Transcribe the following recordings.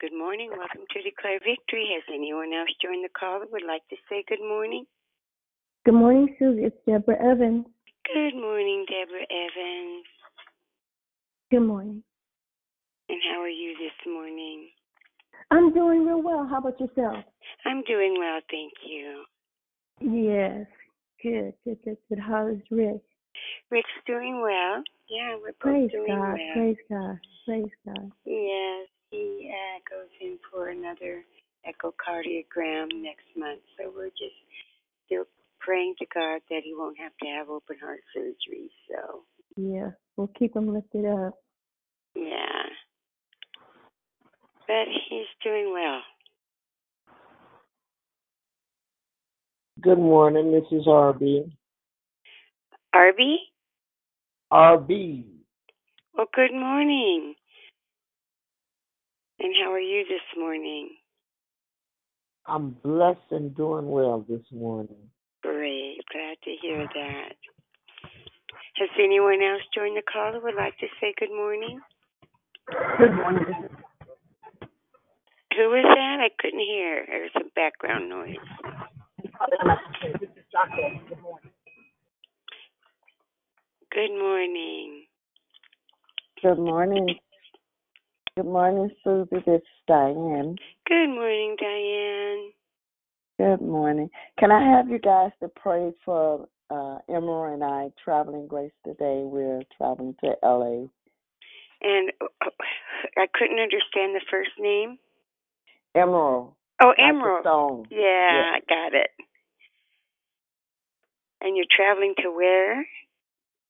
Good morning. Welcome to Declare Victory. Has anyone else joined the call that would like to say good morning? Good morning, Susie. It's Deborah Evans. Good morning, Deborah Evans. Good morning. And how are you this morning? I'm doing real well. How about yourself? I'm doing well, thank you. Yes. Good, good, good, good. How is Rick? Rick's doing well. Yeah, we're both Praise doing God. well. Praise God. Praise God. Yes, he uh, goes in for another echocardiogram next month, so we're just still praying to God that he won't have to have open heart surgery. So, Yeah. We'll keep him lifted up. yeah. But he's doing well. Good morning. This is RB. Arby? RB. Well, good morning. And how are you this morning? I'm blessed and doing well this morning. Great. Glad to hear that. Has anyone else joined the call who would like to say good morning? Good morning. Who was that? I couldn't hear. There was some background noise. Good morning. Good morning. Good morning, Susie. This is Diane. Good morning, Diane. Good morning. Can I have you guys to pray for uh, Emerald and I traveling grace today? We're traveling to LA. And uh, I couldn't understand the first name. Emerald. Oh, like Emerald. stone. Yeah, I got it. And you're traveling to where?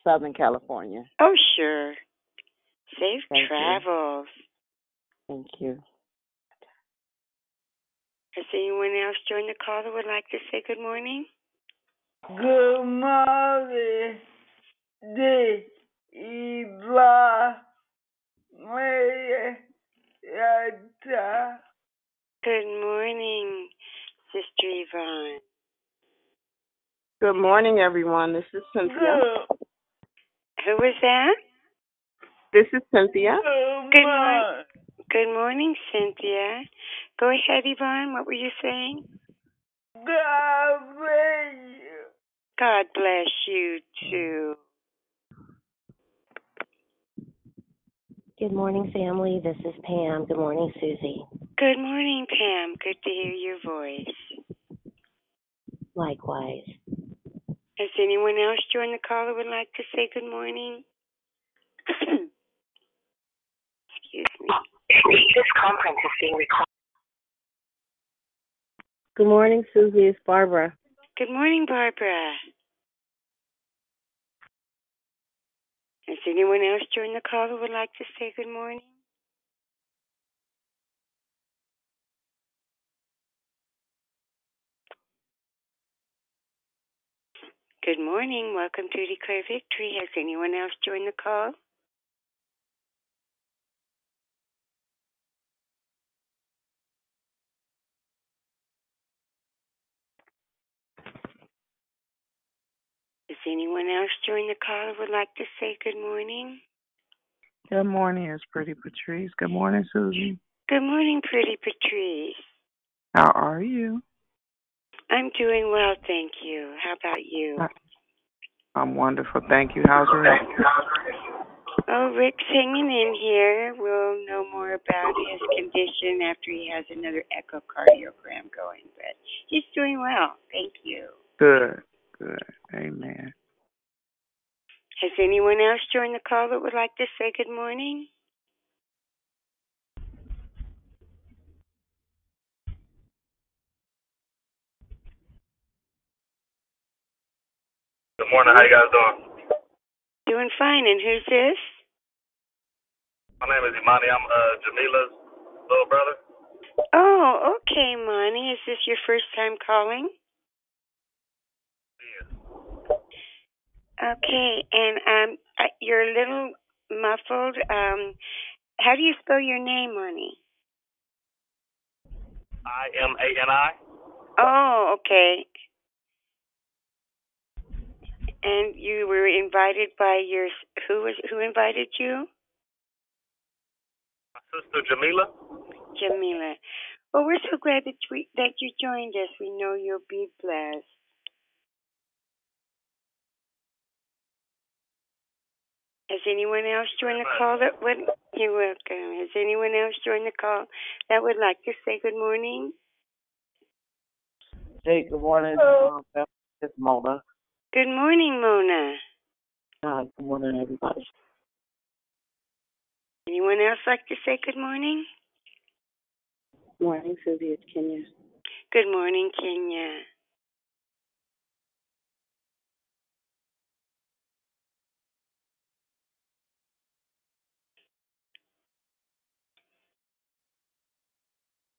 Southern California. Oh, sure. Safe Thank you. travels. Thank you. Has anyone else joined the call that would like to say good morning? Good morning, the Eva Marietta. Good morning, Sister Yvonne. Good morning, everyone. This is Cynthia. Who was that? This is Cynthia. good Good morning. morning. Good morning, Cynthia. Go ahead, Yvonne. What were you saying? God bless you. God bless you too. Good morning, family. This is Pam. Good morning, Susie. Good morning, Pam. Good to hear your voice. Likewise. Has anyone else joined the call that would like to say good morning? Excuse me. This conference is being recorded. Good morning, Susie. It's Barbara. Good morning, Barbara. Has anyone else joined the call who would like to say good morning? Good morning. Welcome to Declare Victory. Has anyone else joined the call? Has anyone else joined the call who would like to say good morning? Good morning, it's Pretty Patrice. Good morning, Susie. Good morning, pretty Patrice. How are you? I'm doing well, thank you. How about you? I'm wonderful. Thank you. How's Rick? Oh, Rick's hanging in here. We'll know more about his condition after he has another echocardiogram going, but he's doing well. Thank you. Good, good. Amen. Has anyone else joined the call that would like to say good morning? Good morning. How you guys doing? Doing fine. And who's this? My name is Imani. I'm uh, Jamila's little brother. Oh, okay, Monty. Is this your first time calling? Yes. Okay, and um, uh, you're a little muffled. Um, how do you spell your name, Monty? I M A N I. Oh, okay. And you were invited by your who was who invited you? My sister Jamila. Jamila. Well, we're so glad that we that you joined us. We know you'll be blessed. Has anyone else joined the call that would? You're welcome. Has anyone else joined the call that would like to say good morning? Hey, good morning. Hello. Um, it's Mona. Good morning, Mona. Hi, good morning, everybody. Anyone else like to say good morning? Morning, Susie. It's Kenya. Good morning, Kenya.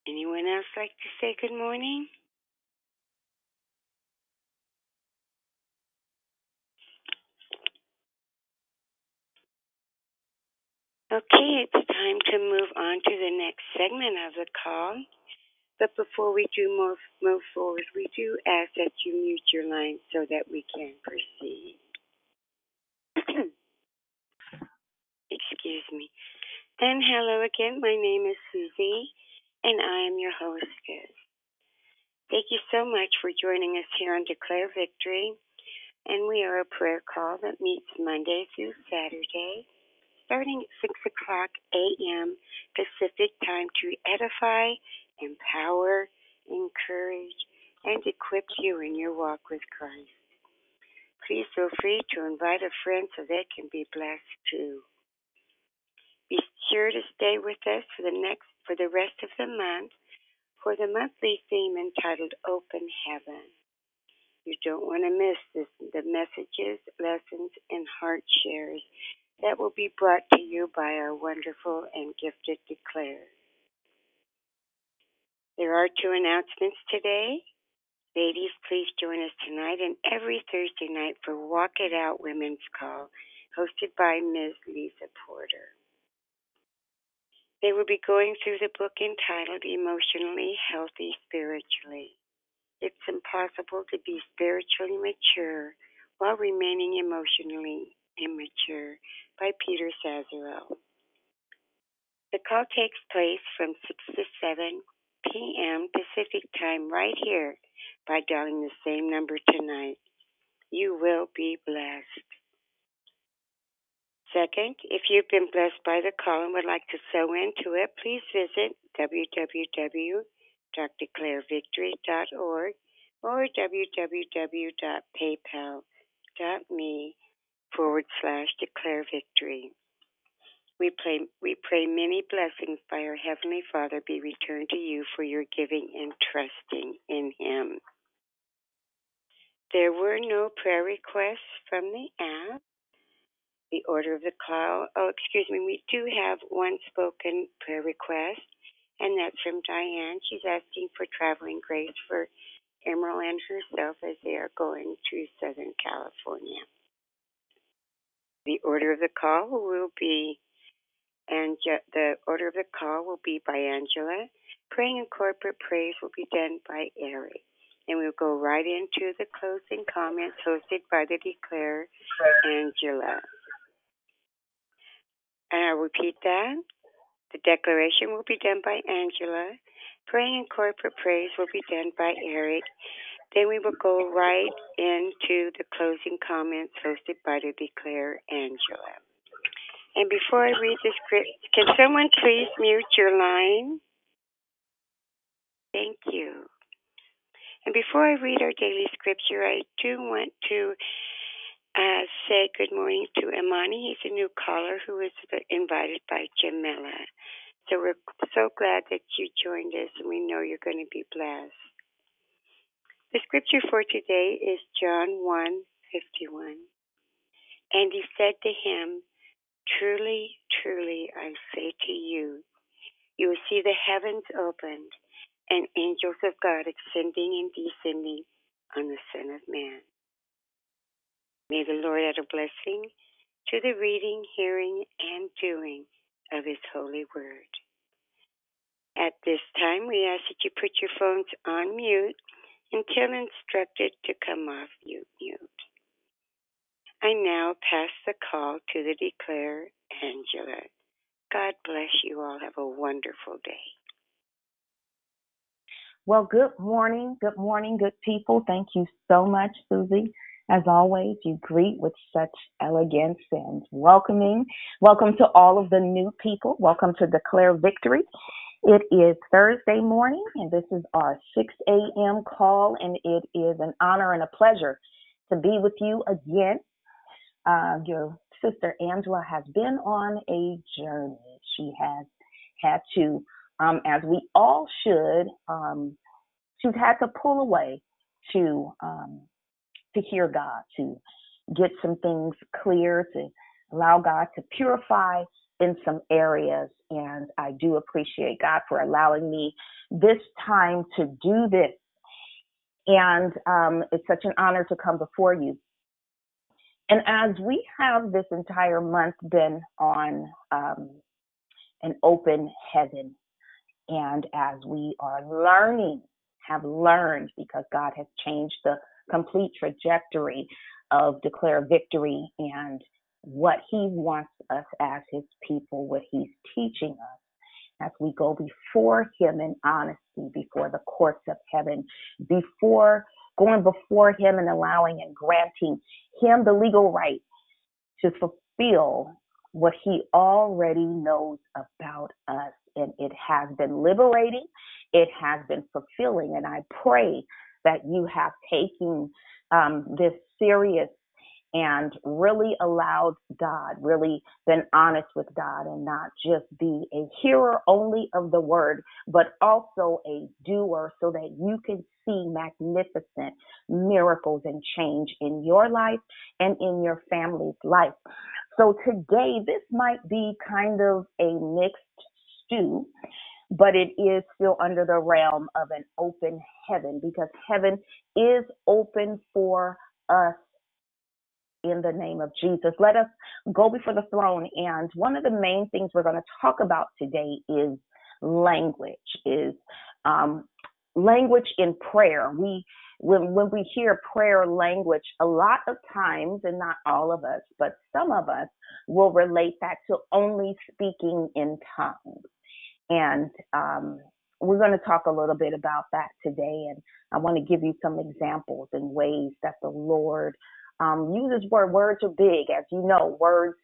Anyone else like to say good morning? Okay, it's time to move on to the next segment of the call. But before we do move, move forward, we do ask that you mute your line so that we can proceed. Excuse me. And hello again, my name is Susie, and I am your hostess. Thank you so much for joining us here on Declare Victory. And we are a prayer call that meets Monday through Saturday, starting at 6 o'clock a.m. Pacific time to edify, empower, encourage, and equip you in your walk with Christ. Please feel free to invite a friend so they can be blessed too. Be sure to stay with us for the next for the rest of the month for the monthly theme entitled Open Heaven. You don't want to miss this, the messages, lessons, and heart shares that will be brought to you by our wonderful and gifted declares. There are two announcements today. Ladies, please join us tonight and every Thursday night for Walk It Out Women's Call, hosted by Ms. Lisa Porter. They will be going through the book entitled Emotionally Healthy Spiritually. It's impossible to be spiritually mature while remaining emotionally immature by Peter Scazzero. The call takes place from 6 to 7 p.m. Pacific time right here by dialing the same number tonight. You will be blessed. Second, if you've been blessed by the call and would like to sew into it, please visit www.declarevictory.org or www.paypal.me forward slash declare victory. We pray, we pray many blessings by our Heavenly Father be returned to you for your giving and trusting in Him. There were no prayer requests from the app. The order of the call, oh, excuse me, we do have one spoken prayer request, and that's from Diane. She's asking for traveling grace for Emerald and herself as they are going to Southern California. The order of the call will be and the order of the call will be by Angela. Praying and corporate praise will be done by Eric. And we'll go right into the closing comments hosted by the declare Angela. And I'll repeat that. The declaration will be done by Angela. Praying and corporate praise will be done by Eric. Then we will go right into the closing comments hosted by the declare Angela. And before I read the script, can someone please mute your line? Thank you. And before I read our daily scripture, I do want to uh, say good morning to Imani. He's a new caller who was invited by Jamila. So we're so glad that you joined us, and we know you're going to be blessed. The scripture for today is John 1 51. And he said to him, Truly, truly, I say to you, you will see the heavens opened and angels of God ascending and descending on the Son of Man. May the Lord add a blessing to the reading, hearing, and doing of his holy word. At this time, we ask that you put your phones on mute until instructed to come off mute. I now pass the call to the declare, Angela. God bless you all. Have a wonderful day. Well, good morning. Good morning, good people. Thank you so much, Susie. As always, you greet with such elegance and welcoming. Welcome to all of the new people. Welcome to Declare Victory. It is Thursday morning, and this is our 6 a.m. call, and it is an honor and a pleasure to be with you again. Uh, your sister Angela has been on a journey. She has had to, um, as we all should, um, she's had to pull away to um, to hear God, to get some things clear, to allow God to purify in some areas. And I do appreciate God for allowing me this time to do this. And um, it's such an honor to come before you. And as we have this entire month been on um, an open heaven, and as we are learning, have learned because God has changed the complete trajectory of Declare Victory and what He wants us as His people, what He's teaching us as we go before Him in honesty, before the courts of heaven, before going before Him and allowing and granting Him the legal right to fulfill what He already knows about us. And it has been liberating, it has been fulfilling. And I pray that you have taken um, this serious and really allowed God, really been honest with God and not just be a hearer only of the word, but also a doer so that you can see magnificent miracles and change in your life and in your family's life. So today, this might be kind of a mixed stew but it is still under the realm of an open heaven because heaven is open for us in the name of Jesus. Let us go before the throne. And one of the main things we're going to talk about today is language, is um, language in prayer. We when when we hear prayer language, a lot of times, and not all of us, but some of us will relate that to only speaking in tongues. And um, we're going to talk a little bit about that today. And I want to give you some examples and ways that the Lord um, uses word. Words are big, as you know. Words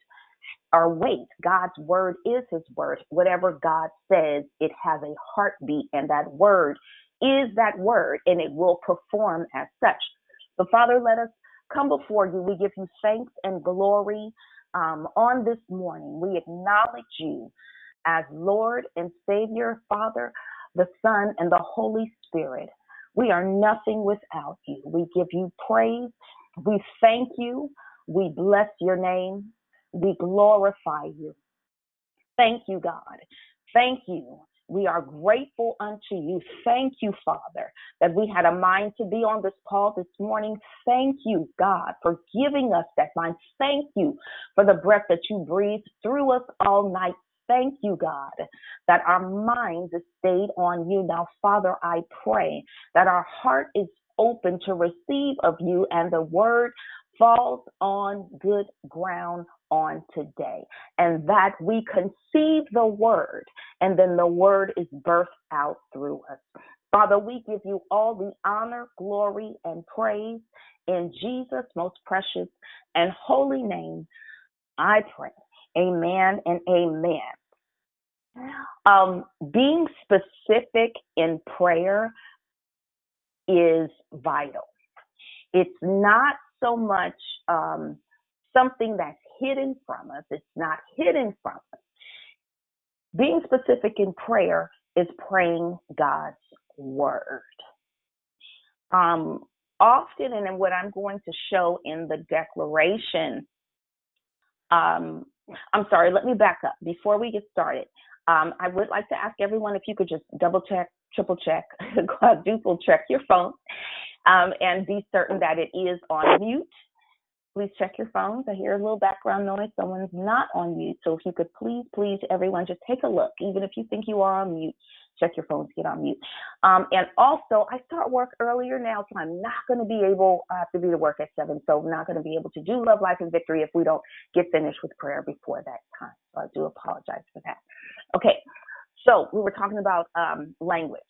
are weight. God's word is His word. Whatever God says, it has a heartbeat, and that word is that word, and it will perform as such. So, Father, let us come before you. We give you thanks and glory um, on this morning. We acknowledge you as Lord and Savior, Father, the Son, and the Holy Spirit. We are nothing without you. We give you praise. We thank you. We bless your name. We glorify you. Thank you, God. Thank you. We are grateful unto you. Thank you, Father, that we had a mind to be on this call this morning. Thank you, God, for giving us that mind. Thank you for the breath that you breathed through us all night thank you, God, that our minds stayed on you. Now, Father, I pray that our heart is open to receive of you and the word falls on good ground on today and that we conceive the word and then the word is birthed out through us. Father, we give you all the honor, glory, and praise in Jesus' most precious and holy name. I pray. Amen and amen. Um, being specific in prayer is vital. It's not so much um, something that's hidden from us, it's not hidden from us. Being specific in prayer is praying God's word. Um, often, and what I'm going to show in the declaration, um, I'm sorry, let me back up. Before we get started, um, I would like to ask everyone if you could just double check, triple check, quadruple check your phone um, and be certain that it is on mute. Please check your phones. I hear a little background noise. Someone's not on mute. So if you could please, please, everyone, just take a look. Even if you think you are on mute, check your phones, get on mute. Um, and also, I start work earlier now, so I'm not going to be able, I have to be to work at 7, so I'm not going to be able to do Love, Life, and Victory if we don't get finished with prayer before that time. So I do apologize for that. Okay, so we were talking about um, language.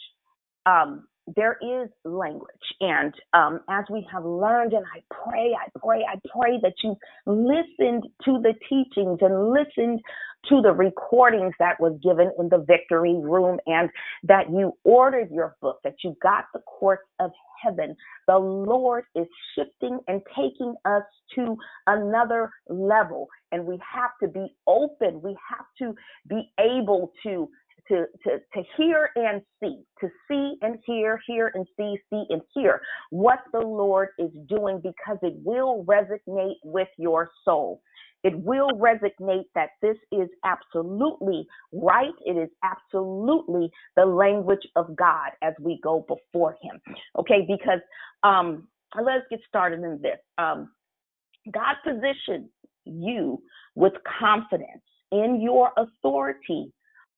Um, there is language. And um, as we have learned, and I pray, I pray, I pray that you listened to the teachings and listened to the recordings that was given in the victory room and that you ordered your book, that you got the courts of heaven. The Lord is shifting and taking us to another level. And we have to be open. We have to be able to to, to, to hear and see, to see and hear, hear and see, see and hear what the Lord is doing because it will resonate with your soul. It will resonate that this is absolutely right. It is absolutely the language of God as we go before Him. Okay, because um, let's get started in this. Um, God positions you with confidence in your authority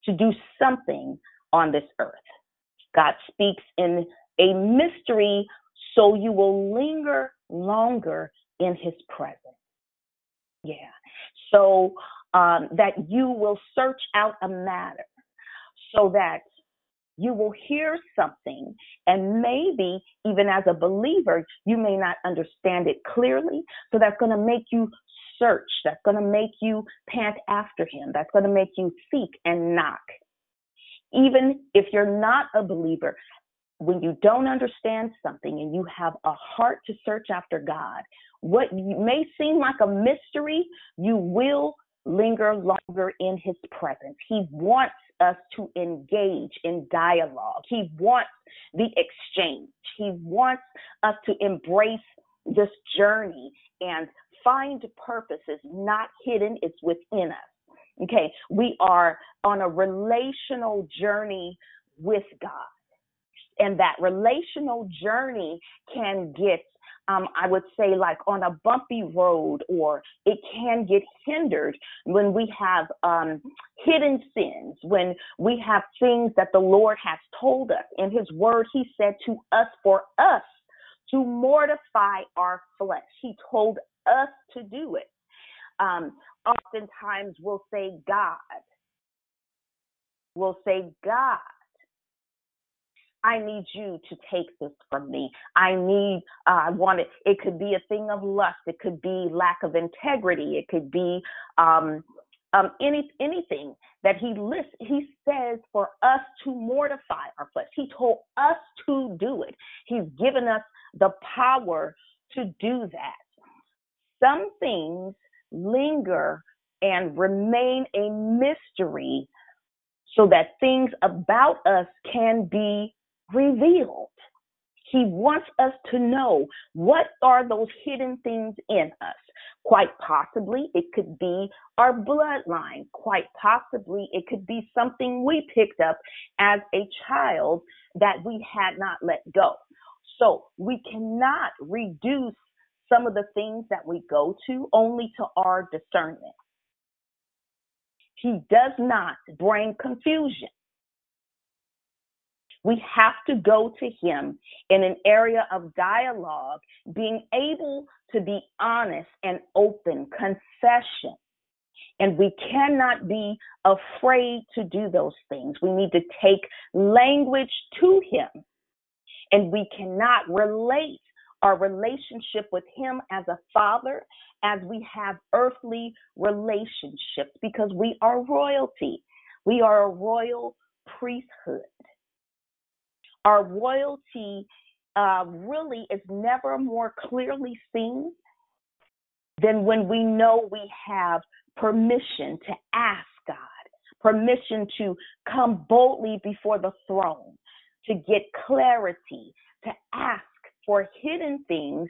to do something on this earth. God speaks in a mystery so you will linger longer in his presence. Yeah. So um, that you will search out a matter so that you will hear something, and maybe even as a believer, you may not understand it clearly. So that's going to make you search, that's going to make you pant after him, that's going to make you seek and knock. Even if you're not a believer, when you don't understand something and you have a heart to search after God, what may seem like a mystery, you will linger longer in his presence. He wants us to engage in dialogue. He wants the exchange. He wants us to embrace this journey and find purpose is not hidden, it's within us. Okay, we are on a relational journey with God. And that relational journey can get, um, I would say, like on a bumpy road, or it can get hindered when we have um, hidden sins, when we have things that the Lord has told us. In His Word, He said to us, for us to mortify our flesh. He told us to do it. Um, oftentimes we'll say God. We'll say God. I need you to take this from me. I need, uh, I want it. It could be a thing of lust. It could be lack of integrity. It could be um, um, any anything that he lists. He says for us to mortify our flesh. He told us to do it. He's given us the power to do that some things linger and remain a mystery so that things about us can be revealed. He wants us to know what are those hidden things in us. Quite possibly, it could be our bloodline. Quite possibly, it could be something we picked up as a child that we had not let go. So we cannot reduce some of the things that we go to only to our discernment. He does not bring confusion. We have to go to him in an area of dialogue, being able to be honest and open, confession. And we cannot be afraid to do those things. We need to take language to him. And we cannot relate our relationship with Him as a father as we have earthly relationships because we are royalty. We are a royal priesthood. Our royalty uh, really is never more clearly seen than when we know we have permission to ask God, permission to come boldly before the throne, to get clarity, to ask for hidden things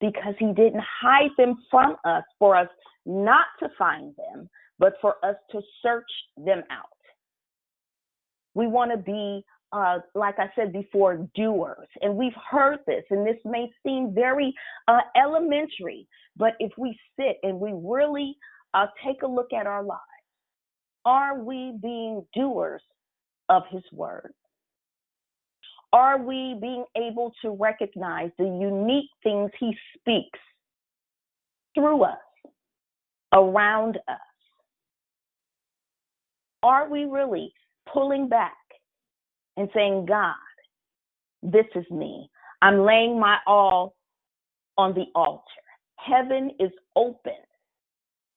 because He didn't hide them from us for us not to find them, but for us to search them out. We want to be, uh, like I said before, doers. And we've heard this, and this may seem very uh, elementary, but if we sit and we really uh, take a look at our lives, are we being doers of His word? Are we being able to recognize the unique things He speaks through us, around us? Are we really pulling back and saying, God, this is me. I'm laying my all on the altar. Heaven is open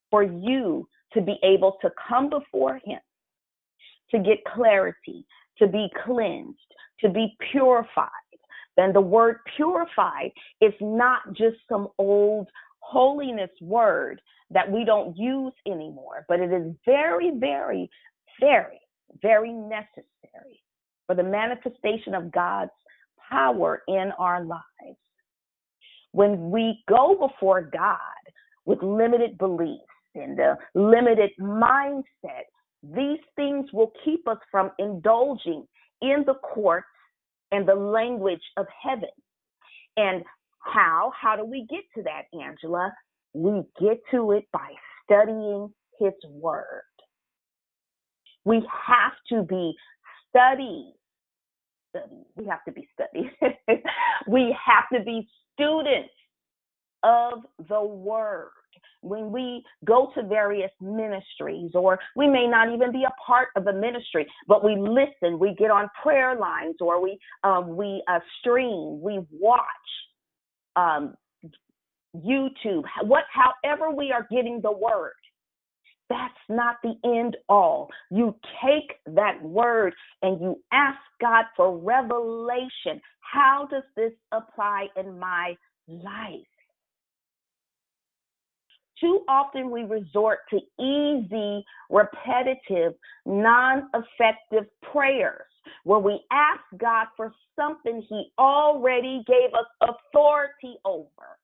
for you to be able to come before Him, to get clarity, to be cleansed, to be purified. Then the word purified is not just some old holiness word that we don't use anymore, but it is very, very, very, very necessary for the manifestation of God's power in our lives. When we go before God with limited beliefs and a limited mindset, these things will keep us from indulging in the courts and the language of heaven. And how? How do we get to that, Angela? We get to it by studying His Word. We have to be studied. Study. We have to be studied. we have to be students of the Word when we go to various ministries, or we may not even be a part of a ministry, but we listen, we get on prayer lines, or we um, we uh, stream, we watch um, YouTube, what, however we are getting the word. That's not the end all. You take that word and you ask God for revelation. How does this apply in my life? Too often we resort to easy, repetitive, non effective prayers where we ask God for something He already gave us authority over.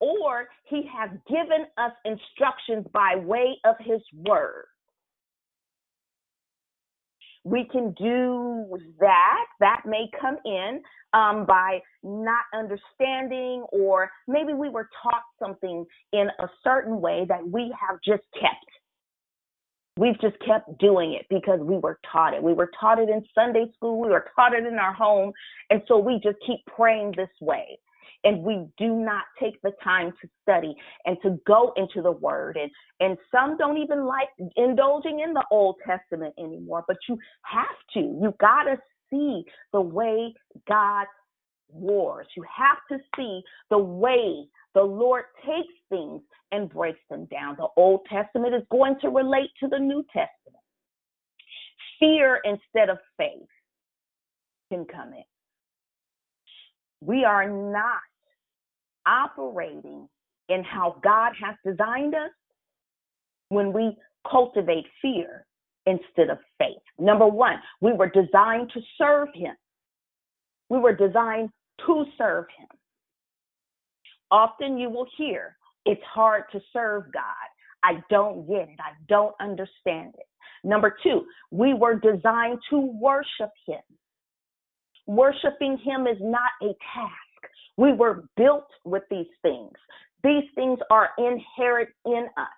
Or He has given us instructions by way of His Word we can do that. That may come in um, by not understanding, or maybe we were taught something in a certain way that we have just kept. We've just kept doing it because we were taught it. We were taught it in Sunday school, we were taught it in our home, and so we just keep praying this way and we do not take the time to study and to go into the word. And and some don't even like indulging in the old testament anymore but you have to. You got to see the way god wars. You have to see the way the lord takes things and breaks them down. The old testament is going to relate to the new testament. Fear instead of faith can come in. We are not operating in how God has designed us when we cultivate fear instead of faith. Number one, we were designed to serve Him. We were designed to serve Him. Often you will hear, it's hard to serve God. I don't get it. I don't understand it. Number two, we were designed to worship Him. Worshiping Him is not a task. We were built with these things. These things are inherent in us.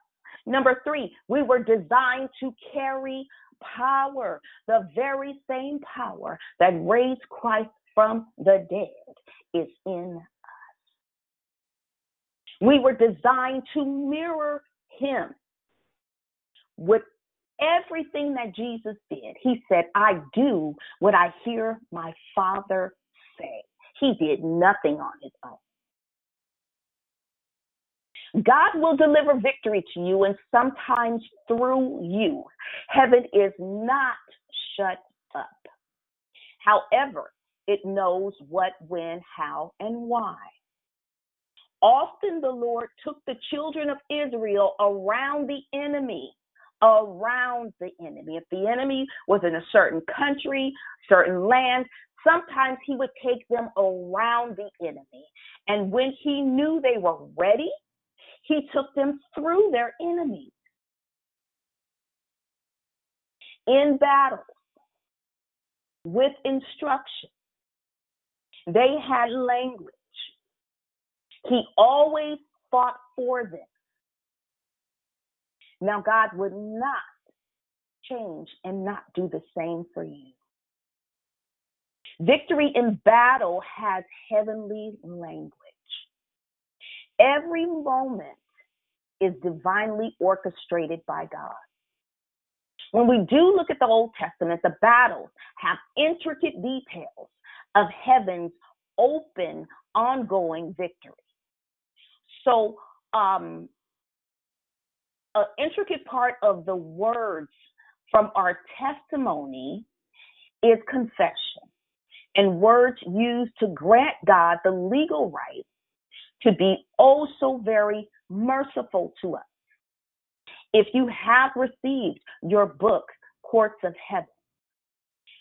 Number three, we were designed to carry power, the very same power that raised Christ from the dead is in us. We were designed to mirror him with everything that Jesus did. He said, I do what I hear my Father say. He did nothing on his own. God will deliver victory to you and sometimes through you. Heaven is not shut up. However, it knows what, when, how, and why. Often the Lord took the children of Israel around the enemy, around the enemy. If the enemy was in a certain country, certain land, sometimes he would take them around the enemy. And when he knew they were ready, he took them through their enemies. In battle, with instruction, they had language. He always fought for them. Now, God would not change and not do the same for you. Victory in battle has heavenly language. Every moment is divinely orchestrated by God. When we do look at the Old Testament, the battles have intricate details of heaven's open, ongoing victory. So, um, an intricate part of the words from our testimony is confession and words used to grant God the legal right to be oh also very merciful to us. If you have received your book, Courts of Heaven,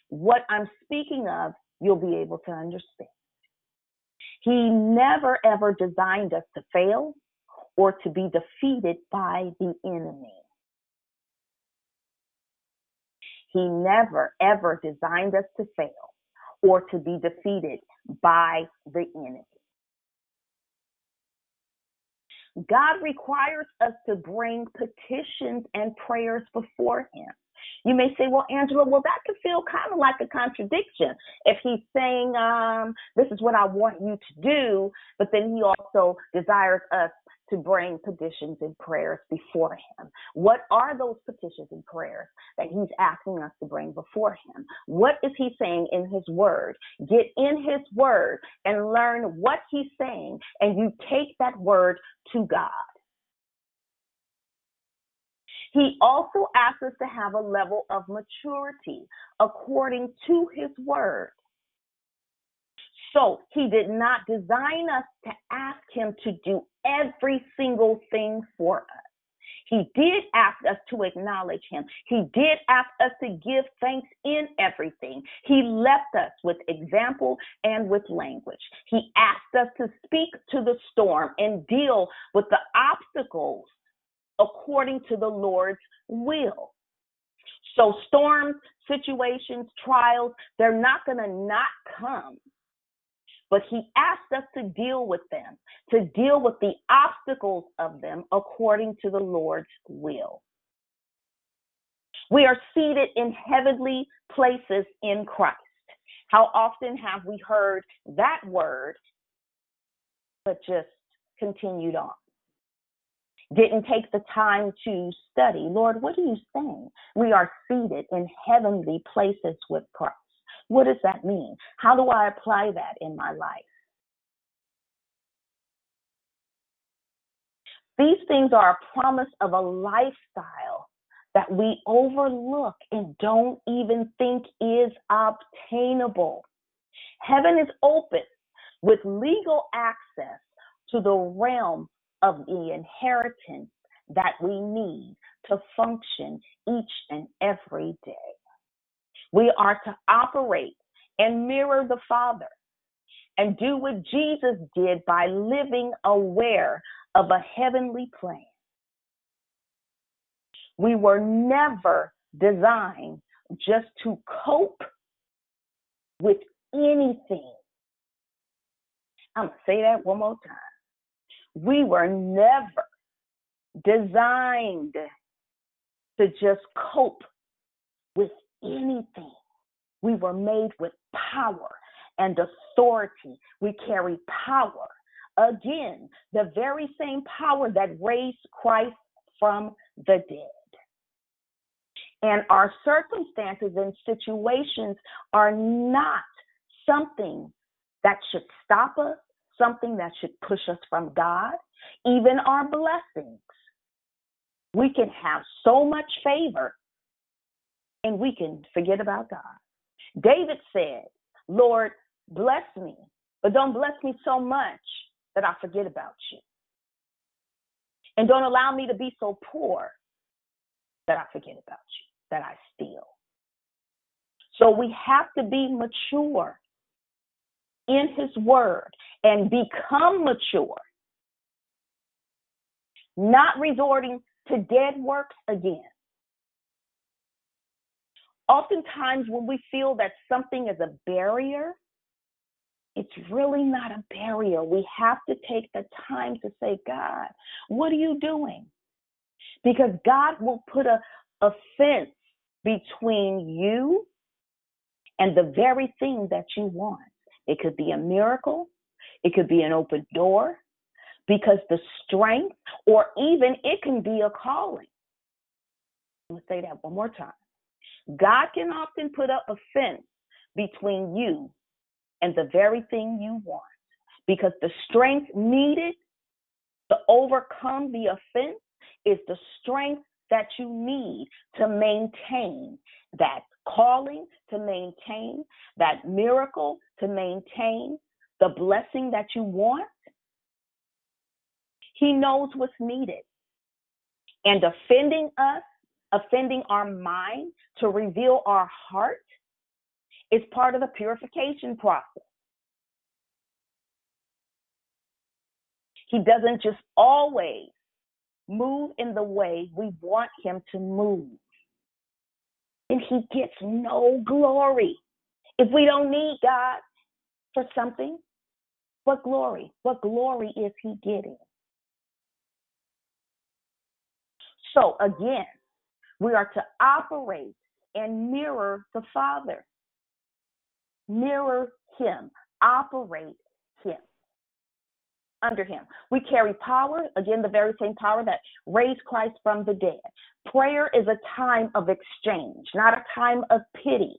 what I'm speaking of, you'll be able to understand. He never ever designed us to fail or to be defeated by the enemy. He never ever designed us to fail or to be defeated by the enemy. God requires us to bring petitions and prayers before Him. You may say, well, Angela, well, that could feel kind of like a contradiction. If he's saying, um, this is what I want you to do, but then he also desires us to bring petitions and prayers before him. What are those petitions and prayers that he's asking us to bring before him? What is he saying in his word? Get in his word and learn what he's saying, and you take that word to God. He also asks us to have a level of maturity according to his word. So he did not design us to ask him to do every single thing for us. He did ask us to acknowledge him. He did ask us to give thanks in everything. He left us with example and with language. He asked us to speak to the storm and deal with the obstacles according to the Lord's will. So, storms, situations, trials, they're not going to not come. But he asked us to deal with them, to deal with the obstacles of them according to the Lord's will. We are seated in heavenly places in Christ. How often have we heard that word, but just continued on? didn't take the time to study. Lord, what are you saying? We are seated in heavenly places with Christ. What does that mean? How do I apply that in my life? These things are a promise of a lifestyle that we overlook and don't even think is obtainable. Heaven is open with legal access to the realm of the inheritance that we need to function each and every day. We are to operate and mirror the Father and do what Jesus did by living aware of a heavenly plan. We were never designed just to cope with anything. I'm going to say that one more time. We were never designed to just cope with anything. We were made with power and authority. We carry power. Again, the very same power that raised Christ from the dead. And our circumstances and situations are not something that should stop us, something that should push us from God, even our blessings. We can have so much favor and we can forget about God. David said, Lord, bless me, but don't bless me so much that I forget about you. And don't allow me to be so poor that I forget about you, that I steal. So we have to be mature in his word and become mature, not resorting to dead works again. Oftentimes, when we feel that something is a barrier, it's really not a barrier. We have to take the time to say, God, what are you doing? Because God will put a, a fence between you and the very thing that you want. It could be a miracle, it could be an open door, because the strength, or even it can be a calling. I'm going to say that one more time. God can often put up a fence between you and the very thing you want because the strength needed to overcome the offense is the strength that you need to maintain that calling, to maintain that miracle, to maintain the blessing that you want. He knows what's needed. And offending us, offending our mind to reveal our heart is part of the purification process. He doesn't just always move in the way we want him to move. And he gets no glory. If we don't need God for something, what glory? What glory is he getting? So again, we are to operate and mirror the Father. Mirror him, operate him under him. We carry power, again, the very same power that raised Christ from the dead. Prayer is a time of exchange, not a time of pity.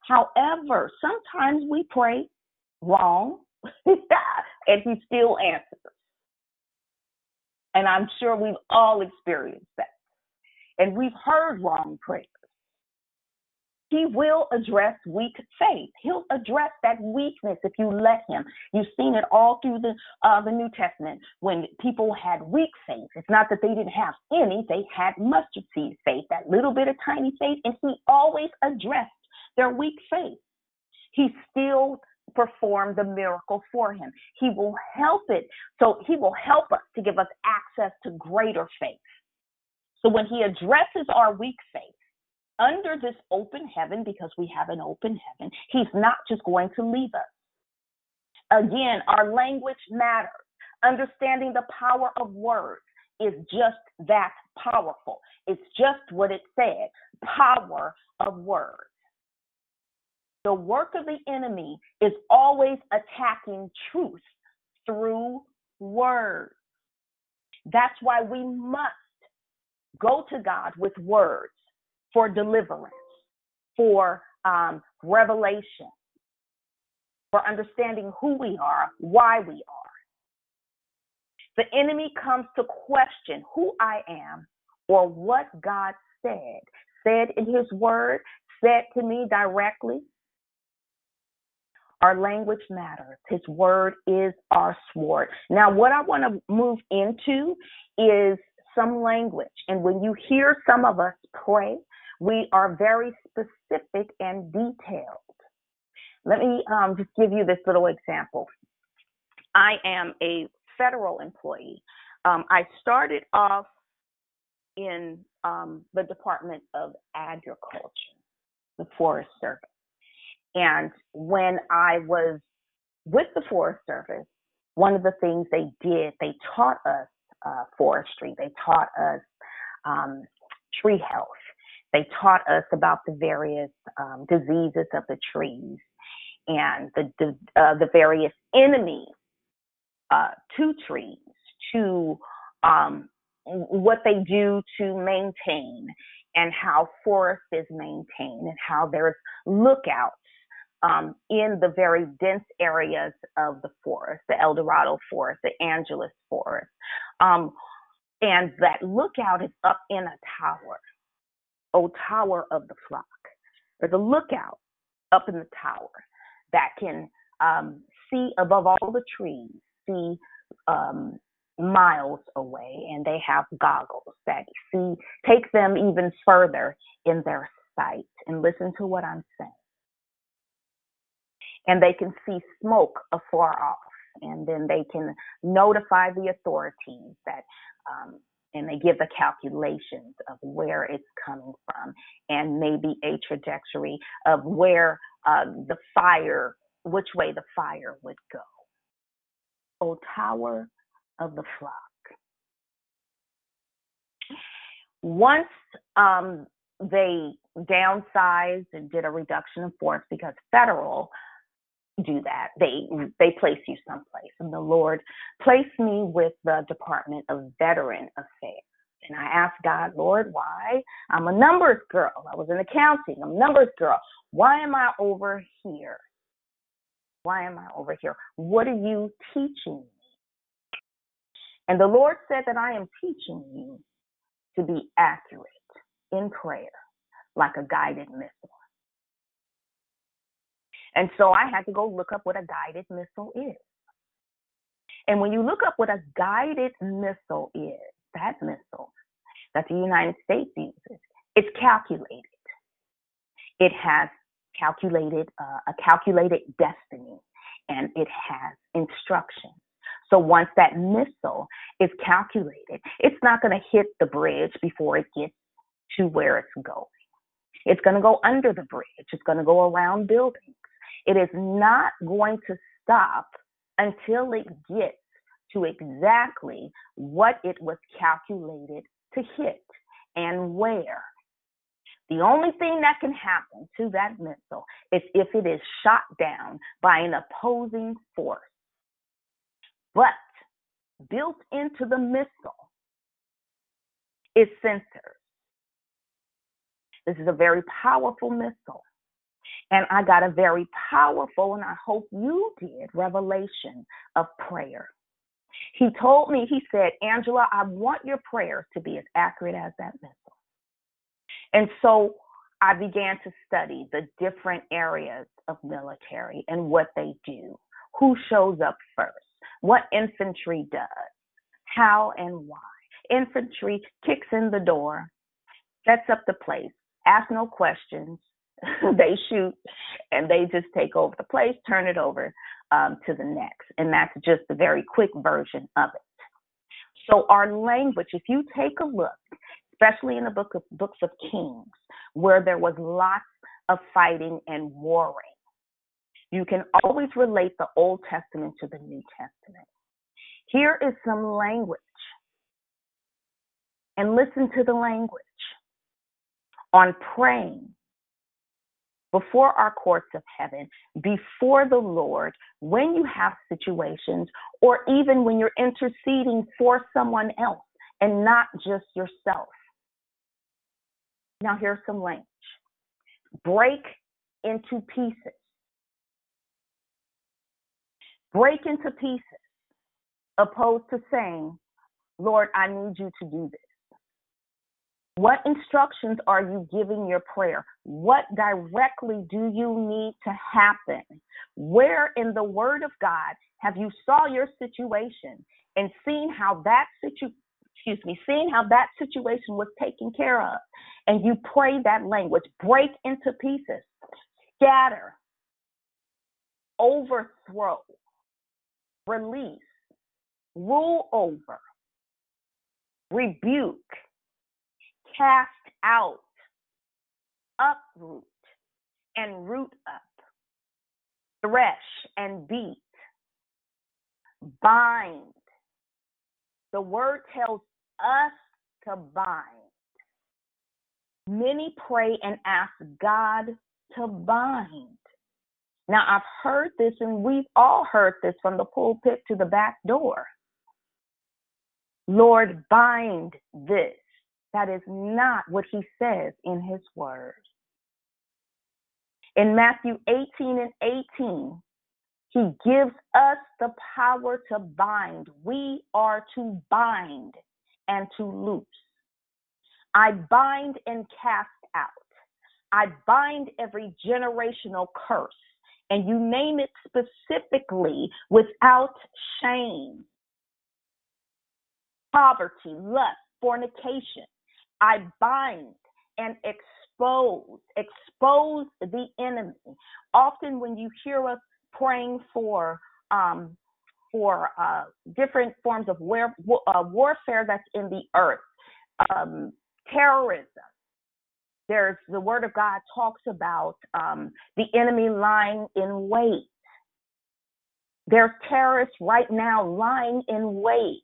However, sometimes we pray wrong and he still answers. And I'm sure we've all experienced that. And we've heard wrong prayers. He will address weak faith. He'll address that weakness if you let him. You've seen it all through the uh, the New Testament when people had weak faith. It's not that they didn't have any; they had mustard seed faith, that little bit of tiny faith, and he always addressed their weak faith. He still performed the miracle for him. He will help it. So he will help us to give us access to greater faith. So when he addresses our weak faith, under this open heaven, because we have an open heaven, He's not just going to leave us. Again, our language matters. Understanding the power of words is just that powerful. It's just what it said power of words. The work of the enemy is always attacking truth through words. That's why we must go to God with words for deliverance, for um, revelation, for understanding who we are, why we are. The enemy comes to question who I am or what God said, said in his word, said to me directly. Our language matters. His word is our sword. Now, what I want to move into is some language. And when you hear some of us pray, we are very specific and detailed. Let me um, just give you this little example. I am a federal employee. Um, I started off in um, the Department of Agriculture, the Forest Service. And when I was with the Forest Service, one of the things they did, they taught us uh, forestry, they taught us um, tree health, they taught us about the various um, diseases of the trees and the uh, the various enemies uh, to trees, to um, what they do to maintain, and how forest is maintained, and how there's lookouts um, in the very dense areas of the forest, the El Dorado forest, the Angeles forest. Um, and that lookout is up in a tower, oh tower of the flock. There's a lookout up in the tower that can um, see above all the trees, see um, miles away, and they have goggles that see take them even further in their sight. And listen to what I'm saying. And they can see smoke afar off, and then they can notify the authorities that. Um, and they give the calculations of where it's coming from and maybe a trajectory of where uh, the fire, which way the fire would go. O Tower of the Flock. Once um, they downsized and did a reduction in force because federal do that. They they place you someplace. And the Lord placed me with the Department of Veteran Affairs. And I asked God, Lord, why? I'm a numbers girl. I was in accounting. I'm a numbers girl. Why am I over here? Why am I over here? What are you teaching me? And the Lord said that I am teaching you to be accurate in prayer, like a guided missile. And so I had to go look up what a guided missile is. And when you look up what a guided missile is, that missile that the United States uses, it's calculated. It has calculated uh, a calculated destiny, and it has instructions. So once that missile is calculated, it's not going to hit the bridge before it gets to where it's going. It's going to go under the bridge. It's going to go around buildings. It is not going to stop until it gets to exactly what it was calculated to hit and where. The only thing that can happen to that missile is if it is shot down by an opposing force. But built into the missile is sensors. This is a very powerful missile. And I got a very powerful, and I hope you did, revelation of prayer. He told me, he said, Angela, I want your prayers to be as accurate as that missile. And so I began to study the different areas of military and what they do, who shows up first, what infantry does, how and why. Infantry kicks in the door, sets up the place, asks no questions, they shoot and they just take over the place, turn it over um, to the next. And that's just a very quick version of it. So our language, if you take a look, especially in the book of books of Kings, where there was lots of fighting and warring, you can always relate the Old Testament to the New Testament. Here is some language. And listen to the language on praying before our courts of heaven, before the Lord, when you have situations, or even when you're interceding for someone else and not just yourself. Now, here's some language break into pieces. Break into pieces, opposed to saying, Lord, I need you to do this. What instructions are you giving your prayer? What directly do you need to happen? Where in the Word of God have you saw your situation and seen how that situ excuse me, seeing how that situation was taken care of, and you pray that language, break into pieces, scatter, overthrow, release, rule over, rebuke cast out, uproot, and root up, thresh and beat, bind. The word tells us to bind. Many pray and ask God to bind. Now, I've heard this, and we've all heard this from the pulpit to the back door. Lord, bind this. That is not what he says in his word. In Matthew 18 and 18, he gives us the power to bind. We are to bind and to loose. I bind and cast out. I bind every generational curse. And you name it specifically without shame. Poverty, lust, fornication. I bind and expose, expose the enemy. Often when you hear us praying for um, for uh, different forms of war, uh, warfare that's in the earth, um, terrorism. There's the Word of God talks about um, the enemy lying in wait. There's terrorists right now lying in wait.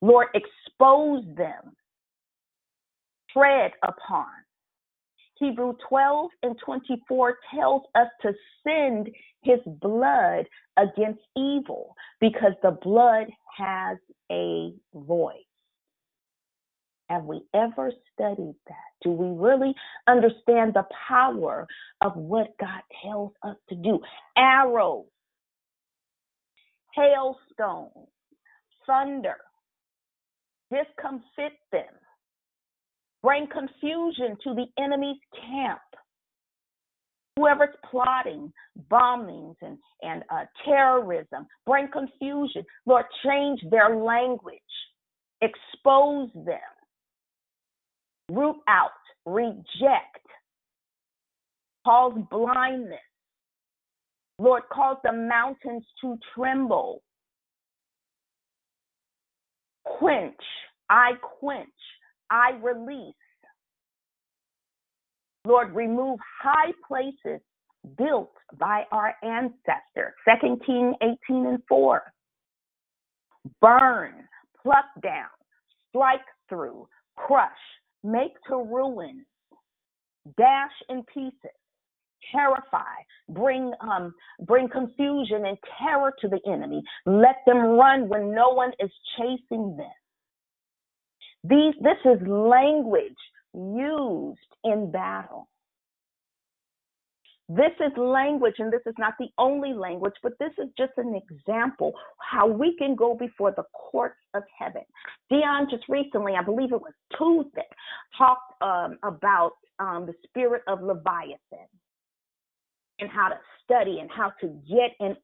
Lord, expose them, tread upon. Hebrew 12 and 24 tells us to send his blood against evil because the blood has a voice. Have we ever studied that? Do we really understand the power of what God tells us to do? Arrows, hailstones, thunder, discomfit them, bring confusion to the enemy's camp. Whoever's plotting bombings and, and uh, terrorism, bring confusion. Lord, change their language, expose them, root out, reject, cause blindness. Lord, cause the mountains to tremble. Quench, I quench, I release. Lord, remove high places built by our ancestor. 2 King 18 and 4. Burn, pluck down, strike through, crush, make to ruin, dash in pieces, terrify, bring um, bring confusion and terror to the enemy. Let them run when no one is chasing them. These this is language used in battle. This is language, and this is not the only language, but this is just an example how we can go before the courts of heaven. Dion just recently, I believe it was Tuesday, talked um, about um, the spirit of Leviathan and how to study and how to get an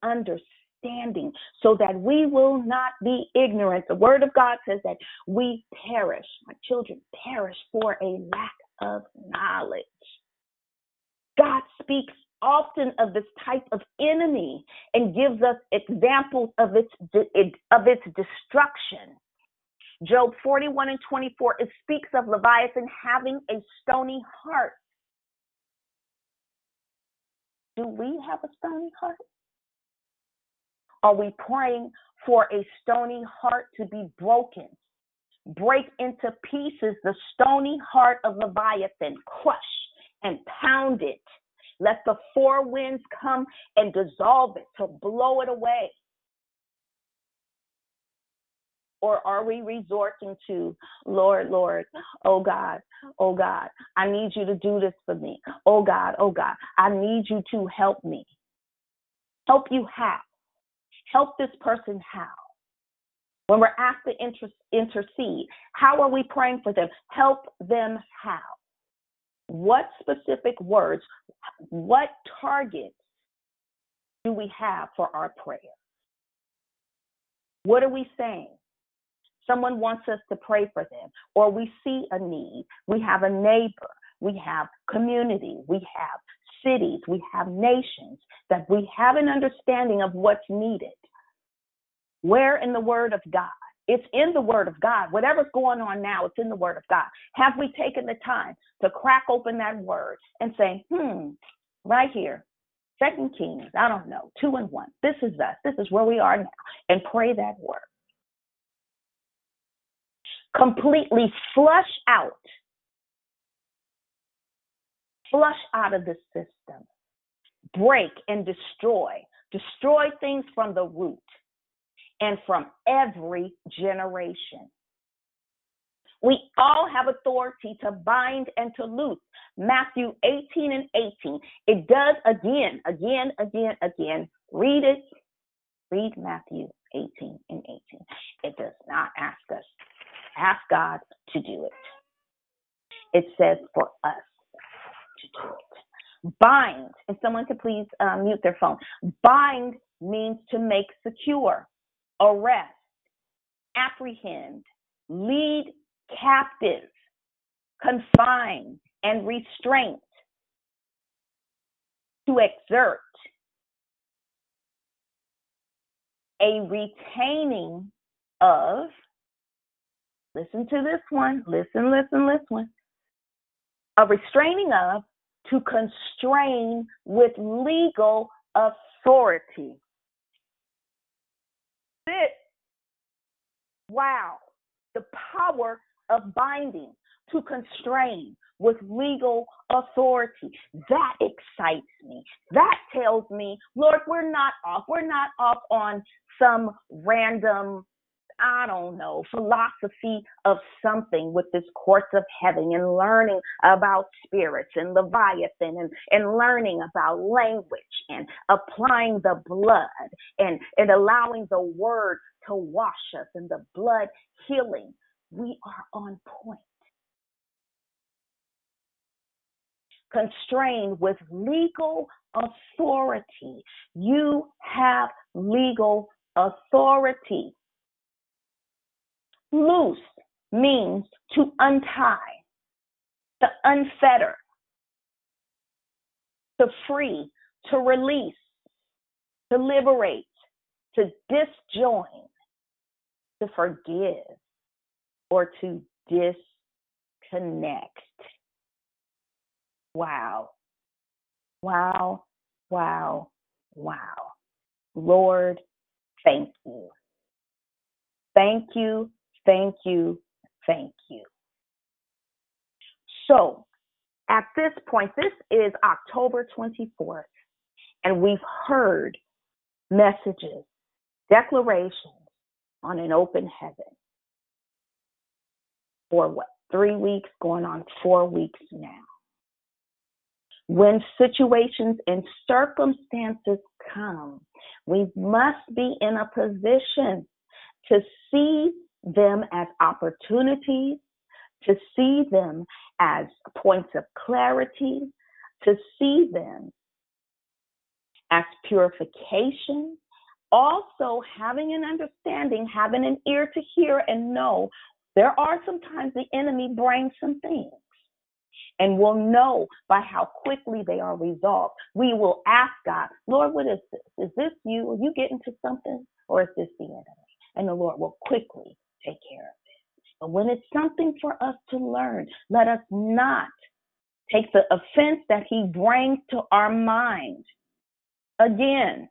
understanding so that we will not be ignorant. The word of God says that we perish, my children perish for a lack of knowledge. God speaks often of this type of enemy and gives us examples of its of its destruction. Job 41 and 24 it speaks of Leviathan having a stony heart. Do we have a stony heart? Are we praying for a stony heart to be broken? Break into pieces the stony heart of Leviathan, crush and pound it. Let the four winds come and dissolve it, to blow it away. Or are we resorting to, Lord, Lord, oh God, oh God, I need you to do this for me. Oh God, oh God, I need you to help me. Help you how? Help this person how? When we're asked to inter- intercede, how are we praying for them? Help them how? What specific words, what targets do we have for our prayer? What are we saying? Someone wants us to pray for them, or we see a need. We have a neighbor, we have community, we have cities, we have nations, that we have an understanding of what's needed. Where in the Word of God it's in the Word of God. Whatever's going on now, it's in the Word of God. Have we taken the time to crack open that Word and say, hmm, right here, Second Kings, I don't know, two and one. This is us. This is where we are now. And pray that Word. Completely flush out, flush out of the system, break and destroy, destroy things from the root and from every generation. We all have authority to bind and to loose. Matthew 18 and 18. It does again, again, again, again. Read it. Read Matthew 18 and 18. It does not ask us. Ask God to do it. It says for us it. Bind, and someone could please um, mute their phone. Bind means to make secure, arrest, apprehend, lead captive, confine, and restraint, to exert, a retaining of, listen to this one, listen, listen, listen, a restraining of, to constrain with legal authority. Wow, the power of binding to constrain with legal authority. That excites me. That tells me, Lord, we're not off. We're not off on some random, I don't know, philosophy of something with this course of heaven and learning about spirits and Leviathan and, and learning about language and applying the blood and, and allowing the word to wash us and the blood healing. We are on point. Constrained with legal authority. You have legal authority. Loose means to untie, to unfetter, to free, to release, to liberate, to disjoin, to forgive, or to disconnect. Wow. Wow. Wow. Wow. Lord, thank you. Thank you. Thank you. Thank you. So, at this point, this is October 24th, and we've heard messages, declarations on an open heaven for what, three weeks, going on four weeks now. When situations and circumstances come, we must be in a position to see them as opportunities, to see them as points of clarity, to see them as purification, also having an understanding, having an ear to hear and know there are sometimes the enemy brings some things. And we'll know by how quickly they are resolved. We will ask God, Lord, what is this? Is this you? Are you getting to something? Or is this the enemy? And the Lord will quickly take care of it. But when it's something for us to learn, let us not take the offense that He brings to our mind. Again,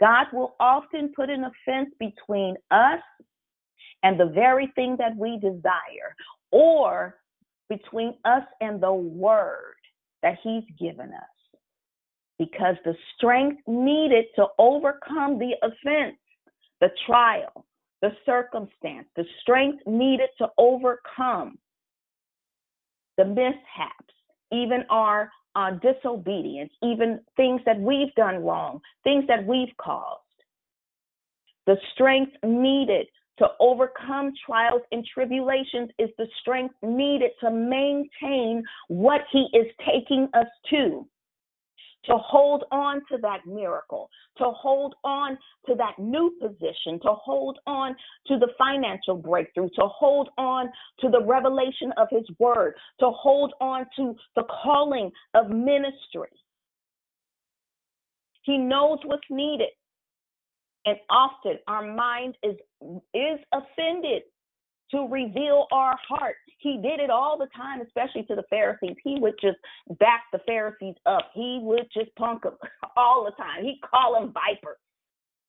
God will often put an offense between us and the very thing that we desire, or between us and the word that He's given us. Because the strength needed to overcome the offense, the trial, the circumstance, the strength needed to overcome the mishaps, even our uh, disobedience, even things that we've done wrong, things that we've caused. The strength needed to overcome trials and tribulations is the strength needed to maintain what He is taking us to. To hold on to that miracle, to hold on to that new position, to hold on to the financial breakthrough, to hold on to the revelation of His word, to hold on to the calling of ministry. He knows what's needed. And often our mind is is offended to reveal our heart. He did it all the time, especially to the Pharisees. He would just back the Pharisees up. He would just punk them all the time. He'd call them vipers.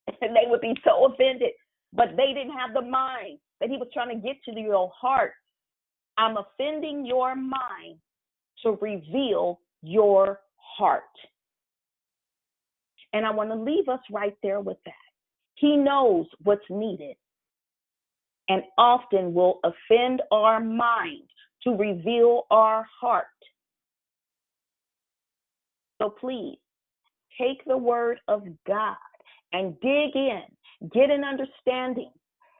And they would be so offended. But they didn't have the mind that he was trying to get to your heart. I'm offending your mind to reveal your heart. And I want to leave us right there with that. He knows what's needed. And often will offend our mind to reveal our heart. So please take the word of God and dig in, get an understanding,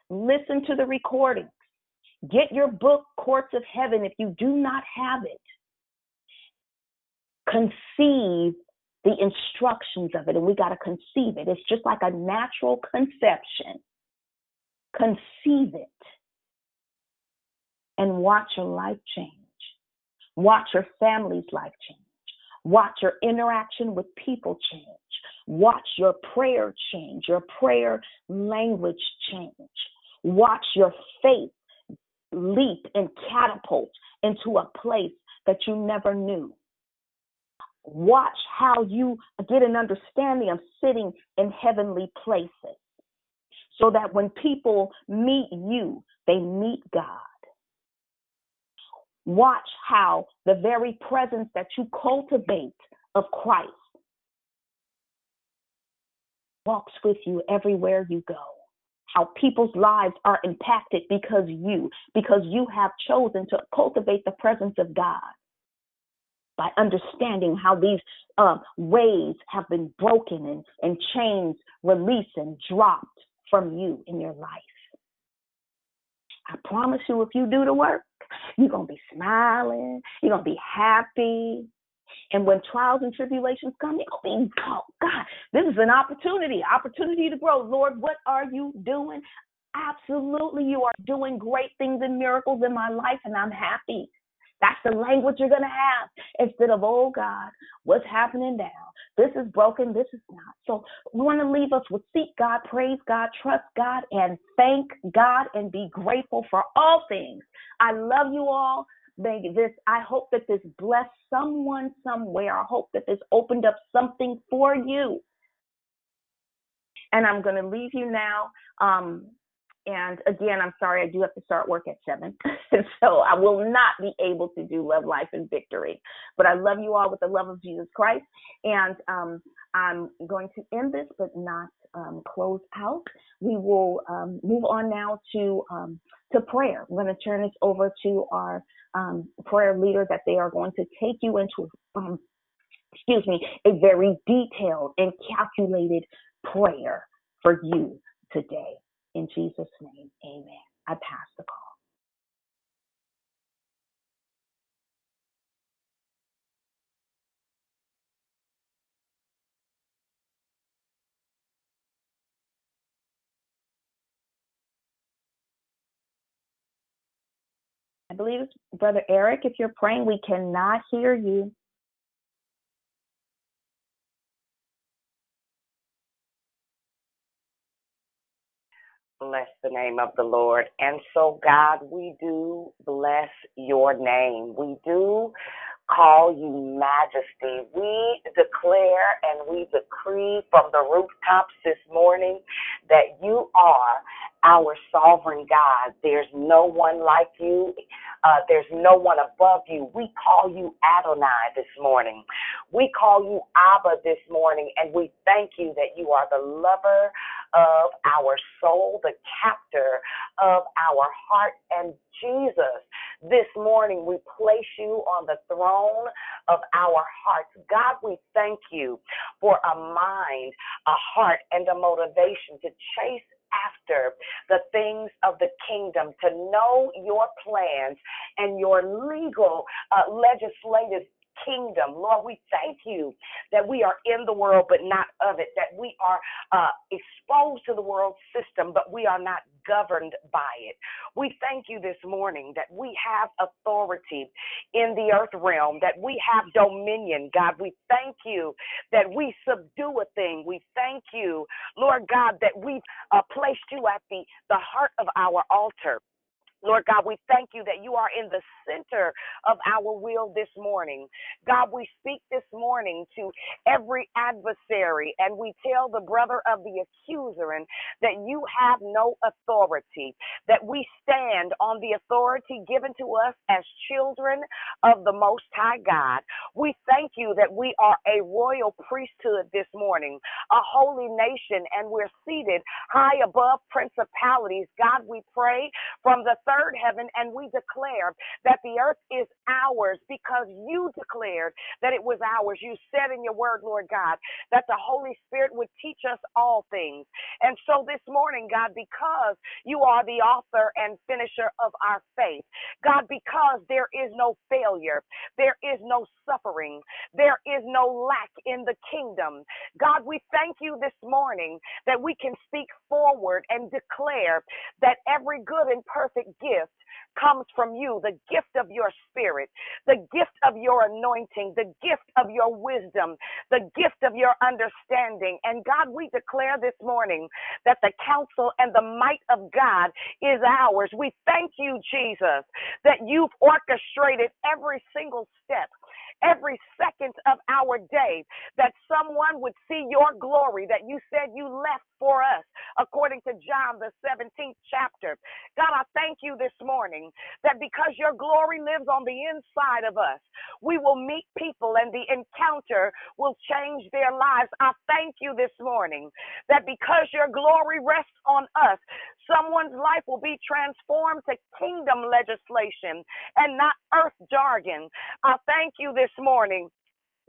listen to the recordings, get your book, Courts of Heaven, if you do not have it. Conceive the instructions of it, and we got to conceive it. It's just like a natural conception. Conceive it and watch your life change. Watch your family's life change. Watch your interaction with people change. Watch your prayer change, your prayer language change. Watch your faith leap and catapult into a place that you never knew. Watch how you get an understanding of sitting in heavenly places so that when people meet you, they meet God. Watch how the very presence that you cultivate of Christ walks with you everywhere you go. How people's lives are impacted because you, because you have chosen to cultivate the presence of God by understanding how these um, ways have been broken and, and chains released and dropped from you in your life. I promise you, if you do the work, you're going to be smiling, you're going to be happy. And when trials and tribulations come, you're going to be, oh, God, this is an opportunity, opportunity to grow. Lord, what are you doing? Absolutely, you are doing great things and miracles in my life, and I'm happy. That's the language you're going to have instead of, oh God, what's happening now? This is broken, this is not. So we want to leave us with seek God, praise God, trust God, and thank God and be grateful for all things. I love you all. May this, I hope that this blessed someone somewhere. I hope that this opened up something for you. And I'm going to leave you now. Um, and again, I'm sorry, I do have to start work at seven. so I will not be able to do Love, Life, and Victory. But I love you all with the love of Jesus Christ. And um, I'm going to end this, but not um, close out. We will um, move on now to um, to prayer. I'm going to turn this over to our um, prayer leader that they are going to take you into, um, excuse me, a very detailed and calculated prayer for you today. In Jesus' name, amen. I pass the call. I believe Brother Eric. If you're praying, we cannot hear you. Bless the name of the Lord. And so, God, we do bless your name. We do call you majesty. We declare and we decree from the rooftops this morning that you are our sovereign God. There's no one like you. Uh, there's no one above you. We call you Adonai this morning. We call you Abba this morning, and we thank you that you are the lover of our soul, the captor of our heart. And Jesus, this morning we place you on the throne of our hearts. God, we thank you for a mind, a heart, and a motivation to chase after the things of the kingdom, to know your plans and your legal uh, legislative kingdom. Lord, we thank you that we are in the world but not of it, that we are uh, exposed to the world system but we are not governed by it. We thank you this morning that we have authority in the earth realm, that we have dominion, God. We thank you that we subdue a thing. We thank you, Lord God, that we've uh, placed you at the, the heart of our altar Lord God, we thank you that you are in the center of our will this morning. God, we speak this morning to every adversary and we tell the brother of the accuser and that you have no authority, that we stand on the authority given to us as children of the Most High God. We thank you that we are a royal priesthood this morning, a holy nation, and we're seated high above principalities. God, we pray from the third heaven and we declare that the earth is ours because you declared that it was ours. You said in your word, Lord God, that the Holy Spirit would teach us all things. And so this morning, God, because you are the author and finisher of our faith, God, because there is no failure, there is no suffering, there is no lack in the kingdom. God, we thank you this morning that we can speak forward and declare that every good and perfect gift comes from you the gift of your spirit, the gift of your anointing, the gift of your wisdom, the gift of your understanding. And God, we declare this morning that the counsel and the might of God is ours. We thank you, Jesus, that you've orchestrated every single step every second of our day, that someone would see your glory that you said you left for us, according to John, the 17th chapter. God, I thank you this morning that because your glory lives on the inside of us, we will meet people and the encounter will change their lives. I thank you this morning that because your glory rests on us, someone's life will be transformed to kingdom legislation and not earth jargon. I thank you this morning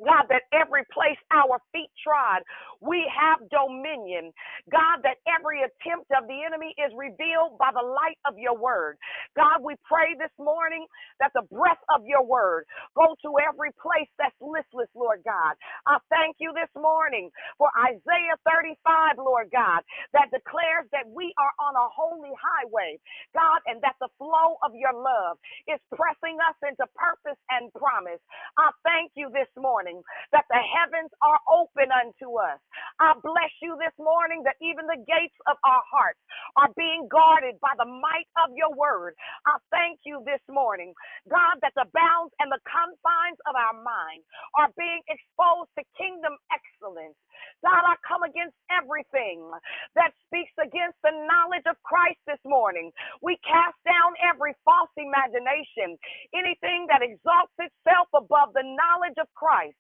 God, that every place our feet trod, we have dominion. God, that every attempt of the enemy is revealed by the light of your word. God, we pray this morning that the breath of your word go to every place that's listless, Lord God. I thank you this morning for Isaiah 35, Lord God, that declares that we are on a holy highway, God, and that the flow of your love is pressing us into purpose and promise. I thank you this morning morning that the heavens are open unto us. I bless you this morning that even the gates of our hearts are being guarded by the might of your word. I thank you this morning, God, that the bounds and the confines of our mind are being exposed to kingdom excellence. God, I come against everything that speaks against the knowledge of Christ this morning. We cast down every false imagination, anything that exalts itself above the knowledge of Christ.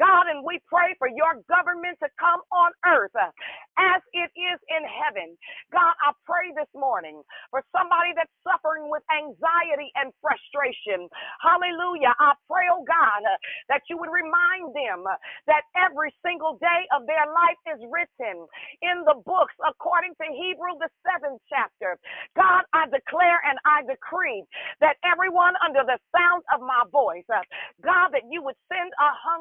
God, and we pray for your government to come on earth uh, as it is in heaven. God, I pray this morning for somebody that's suffering with anxiety and frustration. Hallelujah. I pray, oh God, uh, that you would remind them uh, that every single day of their life is written in the books according to Hebrew, the seventh chapter. God, I declare and I decree that everyone under the sound of my voice, uh, God, that you would send a hunger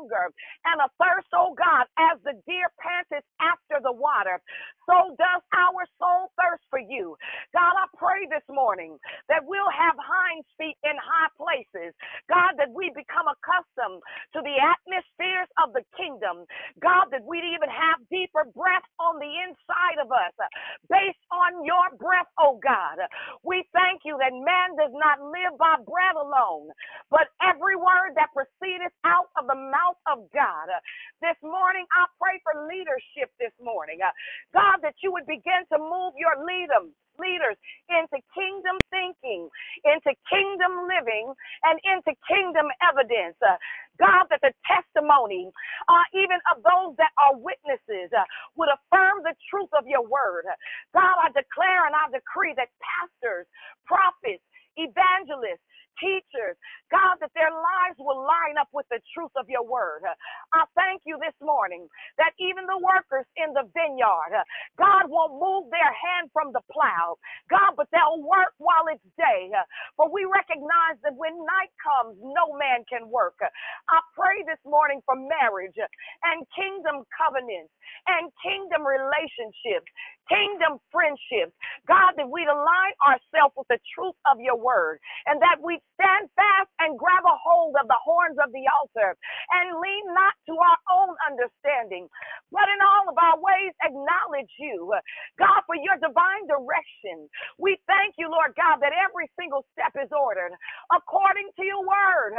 and a thirst, oh God, as the deer panteth after the water, so does our soul thirst for you. God, I pray this morning that we'll have hinds feet in high places. God, that we become accustomed to the atmospheres of the kingdom. God, that we'd even have deeper breath on the inside of us uh, based on your breath, oh God. We thank you that man does not live by bread alone, but every word that proceedeth out of the mouth of God. This morning, I pray for leadership this morning. God, that you would begin to move your leaders leaders into kingdom thinking, into kingdom living, and into kingdom evidence. Uh, God, that the testimony, uh, even of those that are witnesses, uh, would affirm the truth of your word. God, I declare and I decree that pastors, prophets, evangelists, teachers, God, that their lives will line up with the truth of your word. I thank you this morning that even the workers in the vineyard, God won't move their hand from the plow, God, but they'll work while it's day. For we recognize that when night comes, no man can work. I pray this morning for marriage and kingdom covenants and kingdom relationships, kingdom friendships. God, that we'd align ourselves with the truth of your word and that we stand fast and grab a hold of the horns of the altar and lean not to our own understanding, but in all of our ways acknowledge you. God, for your divine direction. We thank you, Lord God, that every single step is ordered according to your word.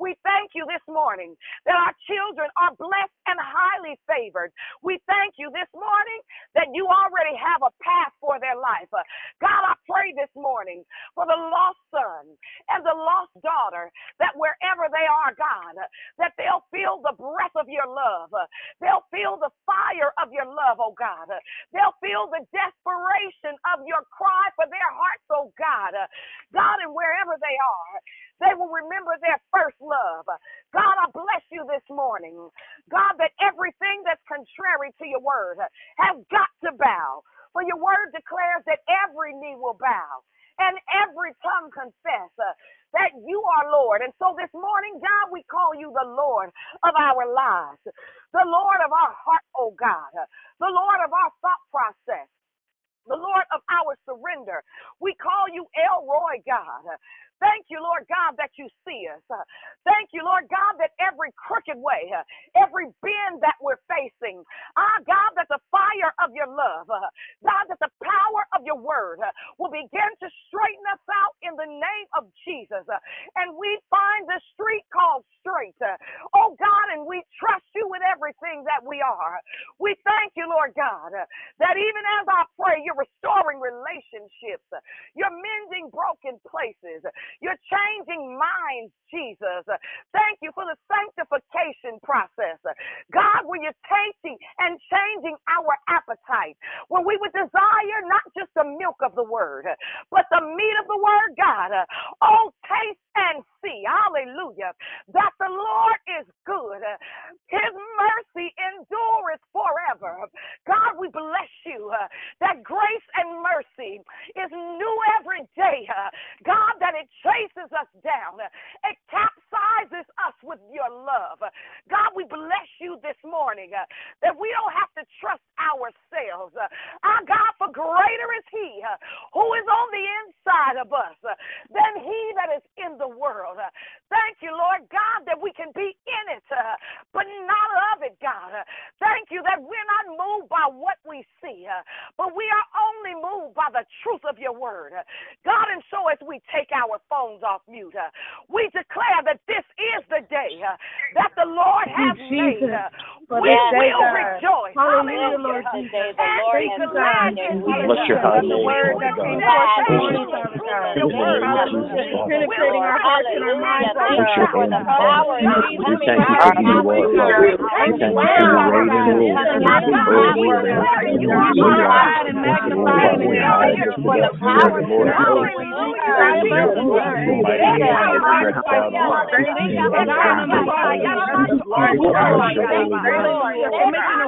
We thank you this morning that our children are blessed and highly favored. We thank you this morning that you already have a path for their life. God, I pray this morning for the lost son and the lost daughter that wherever they are, God, that they'll feel the breath of your love. They'll feel the fire of your love, oh God. They'll feel the desperation of your cry for their hearts, oh God. God, and wherever they are, they will remember their first love. God, I bless you this morning. God, that everything that's contrary to your word has got to bow. For your word declares that every knee will bow and every tongue confess uh, that you are Lord. And so this morning, God, we call you the Lord of our lives, the Lord of our heart, oh God, the Lord of our thought process. The Lord of our surrender. We call you El Roi, God. Thank you, Lord God, that you see us. Uh, thank you, Lord God, that every crooked way, uh, every bend that we're facing, ah, God, that the fire of your love, uh, God, that the power of your word will begin to straighten us out in the name of Jesus. And we find the street called straight. Oh, God, and we trust you with everything that we are. We thank you, Lord God, that even as I pray, you're restoring relationships, you're mending broken places. You're changing minds, Jesus. Thank you for the sanctification process. God, when you're tasting and changing our appetite, when we would desire not just the milk of the word, but the meat of the word, God. Oh, taste and see, hallelujah, that the Lord is good. His mercy endureth forever. God, we bless you that grace and mercy is new every day. God, that it chases us down, it capsizes us with your love. God, we bless you this morning uh, that we don't have to trust ourselves. Uh, our God, for greater is He uh, who is on the inside of us than He that is in the world. Uh, thank you, Lord God, that we can be in it, uh, but not of it, God. Uh, thank you that we're not moved by what we see, but we are only moved by the truth of your word. God, and so as we take our phones off mute, we declare that this is the day that the Lord has made. We will rejoice. Hallelujah, Lord Jesus. Thank you, God. Bless your high name, The word Lord that God. came forth this morning, Father God. In the name of Hallelujah. Jesus, Father. Penetrating our hearts and our minds, Bless Father your God. name, We thank you for who you are, Father. We thank you for your reign and rule. Oh, we thank you. Be glorified and magnified and We hide this to the Spirit of the Lord knows. The mighty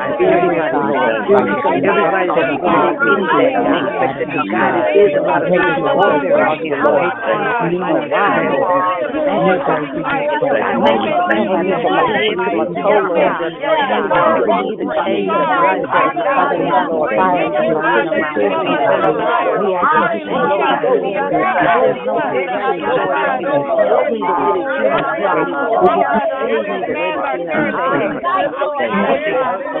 God. Everybody, everybody that God is that God is about making the world their own. You know why? Thank you, thank you, thank you, thank you, thank you,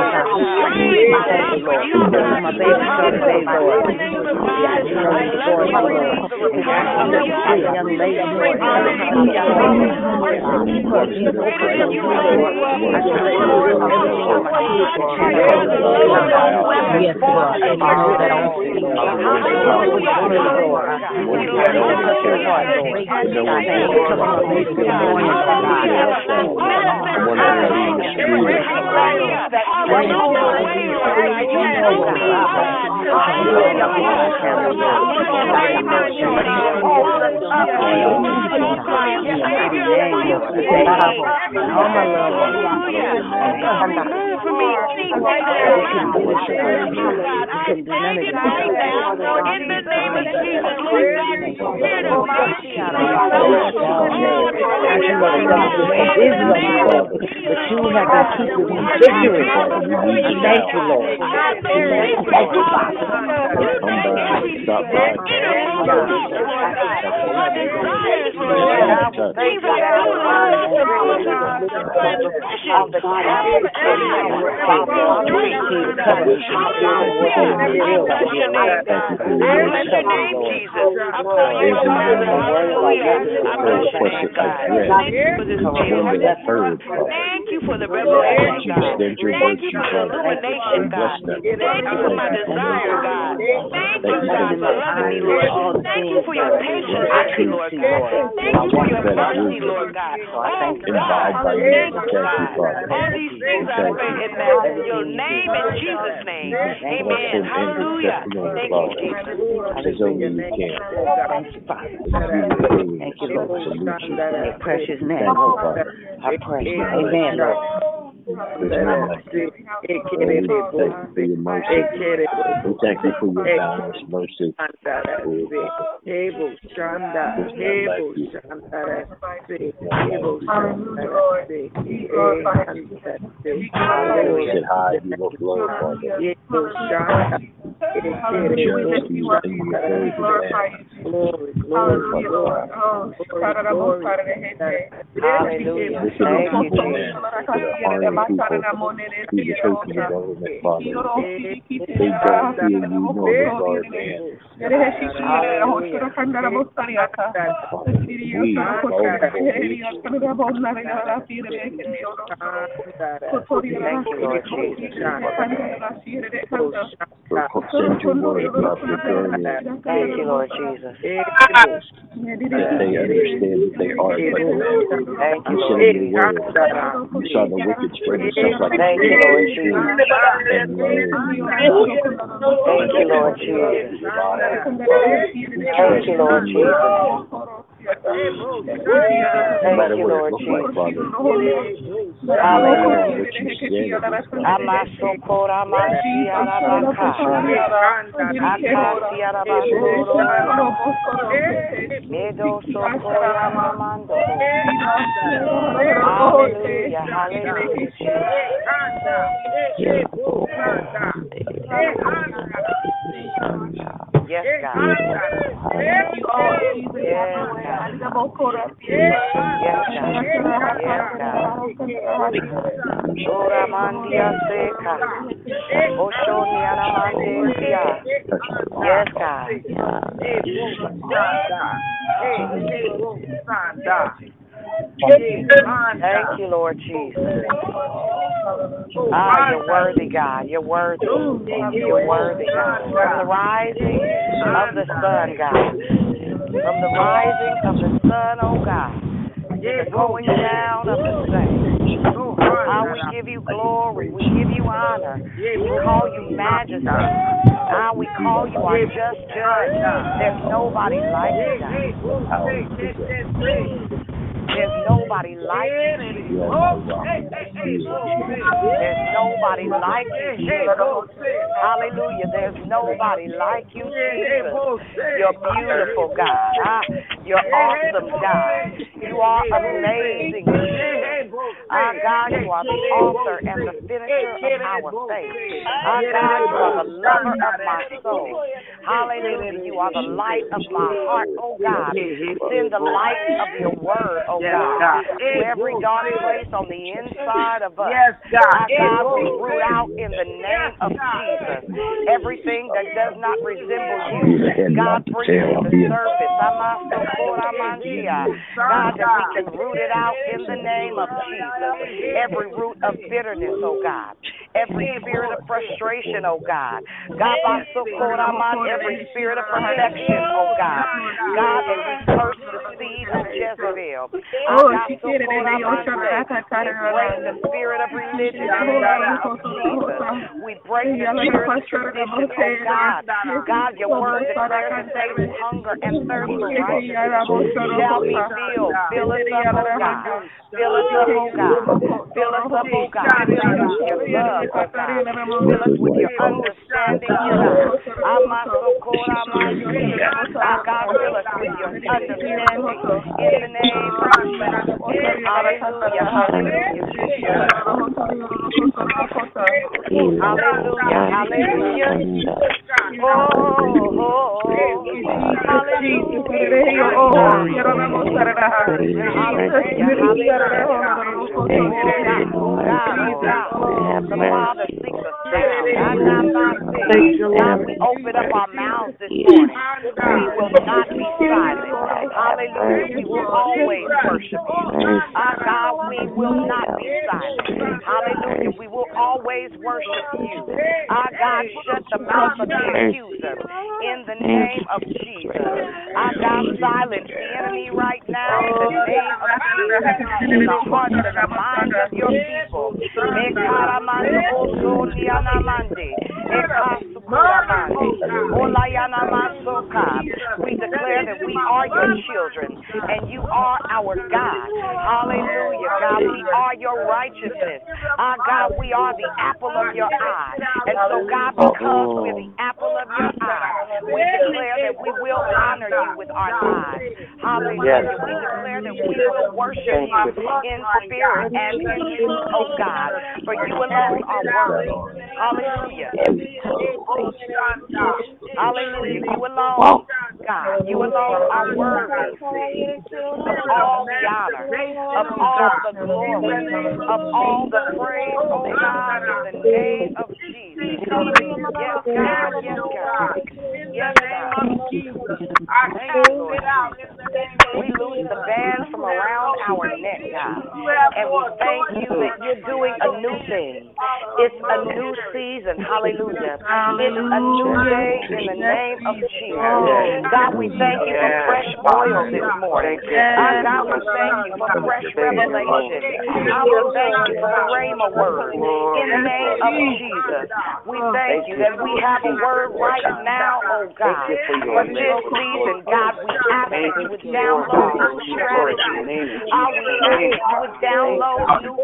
We worship your holy name. for making a way for us out of no way. For what you did at the walls of Jericho, Father. We thank you for what you're doing. Have your way, Lord. Thank you. Yes, Lord. And I know that all things But you have been keeping me victory. I thank you, Lord. Thank you, Father. Come by, stop by. Thank you for the revelation, God. Thank you for the illumination, God. Thank you for my desire, God. Thank you, God, for loving me, Lord. Thank you for your patience Lord God. Thank you for your mercy, Lord God. Oh, God. Thank you, God. All these things I pray in your name, in Jesus' name. Amen. Hallelujah. Thank you, Jesus. As only you can. Thank you, Father. Thank you, Lord. Salute you. In your precious name, Thank. Uh, I pray. Amen, Lord. There's none like you. Lord, we thank you for your mercy. We thank you for your boundless mercy. Sit high, you look low, Father. Glory, glory, glory, Hallelujah. Wicked Thank you, evil Jesus. men that are harming people through the church and the government, Father. They don't you nor regard man. Father, we, vulnerable nature, Thank you, Lord Jesus. send your word about preparing them Thank you, Lord Jesus. that they understand that they are but. Thank you, Lord Jesus. word, you saw the wicked spread like Thank you, Lord Jesus. Thank you, Lord Jesus. Thank you, Lord Jesus. Thank you, Lord Jesus. Hallelujah. What you said it was going to Amasokora masiarabaka. Akasiarabasoro. Medo sokoya mamando. Hallelujah. Hallelujah. Yes, God. Yes, God. Yes, God. Yes, God. Ora mandia seca. Oshoni aramandesia. Yes, God. Thank you, Lord Jesus. Ah, you're worthy, God. You're worthy. You're worthy, God. From the rising of the sun, God. From the rising of the sun, oh God. To the going down of the same. Ah, we give you glory. We give you honor. We call you majesty. Ah, we call you our just judge. There's nobody like you, God. There's nobody like you. You are my rock and my shield. There's nobody like you, Hallelujah. There's nobody like you, Jesus. You're beautiful, God. Ah, You're awesome, God. You are amazing, Our God, you are the author and the finisher of our faith. Our God, you are the lover of my soul. Hallelujah. You are the light of my heart, oh God. Send the light of your word, oh God, to every dark place on the inside of us. Yes, God. Our God, we root out in the name of Jesus everything that does not resemble you. God, bring it to the surface. Amasokoramantia. God, that we can root it out in the name of Jesus. Every root of bitterness, oh God. Every spirit of frustration, oh God. God, every spirit of perfection, oh God. God, that we curse the seed of Jezebel. Spirit of religion in the name of Jesus. We break the spirit of tradition, oh God. God, your word declares that they who hunger and thirst for righteousness shall be filled. Fill us up, oh God. Fill us up, oh God. Fill us up, oh God. Fill us with your love, oh God. Fill us with your understanding, oh God. Our ah, God, fill us with your understanding. In the name of Jesus. Hallelujah, hallelujah. Hallelujah, hallelujah. Oh, oh, oh. Open up our mouths this morning. We will not be silent. Hallelujah. We will always worship you. Our God, we will not be silent. Hallelujah. We will always worship you. Our God, shut the mouth of the accuser in the name of Jesus. Our God, silence the enemy right now in the name of Jesus. In the hearts and of your people. We declare that we are your children and you are our God. Hallelujah, God. We are your righteousness. Our God, we are the apple of your eye. And so, God, because we're the apple of your eye, we declare that we will honor you with our lives. Hallelujah. We declare that we will worship you in spirit and in truth, oh God. For you alone are worthy. Hallelujah. Hallelujah. You alone, God, you alone are worthy of all the honor, of all the glory, of all the praise, oh God, in the name of Jesus. Yes, God. Yes, God. Yes, God. Thank you, Lord. We lose the bands from around our neck, God. And we thank you that you're doing a new thing. It's a new season. Hallelujah. It's a new day in the name of ah, Jesus. God, we thank you for fresh oil this morning. God, we thank you for fresh revelation. I will thank you for the Rhema word in the name of Jesus. We thank you that we have a word right now, oh God. For this season, God, we ask that you would download new strategy. I we ask that you would download new.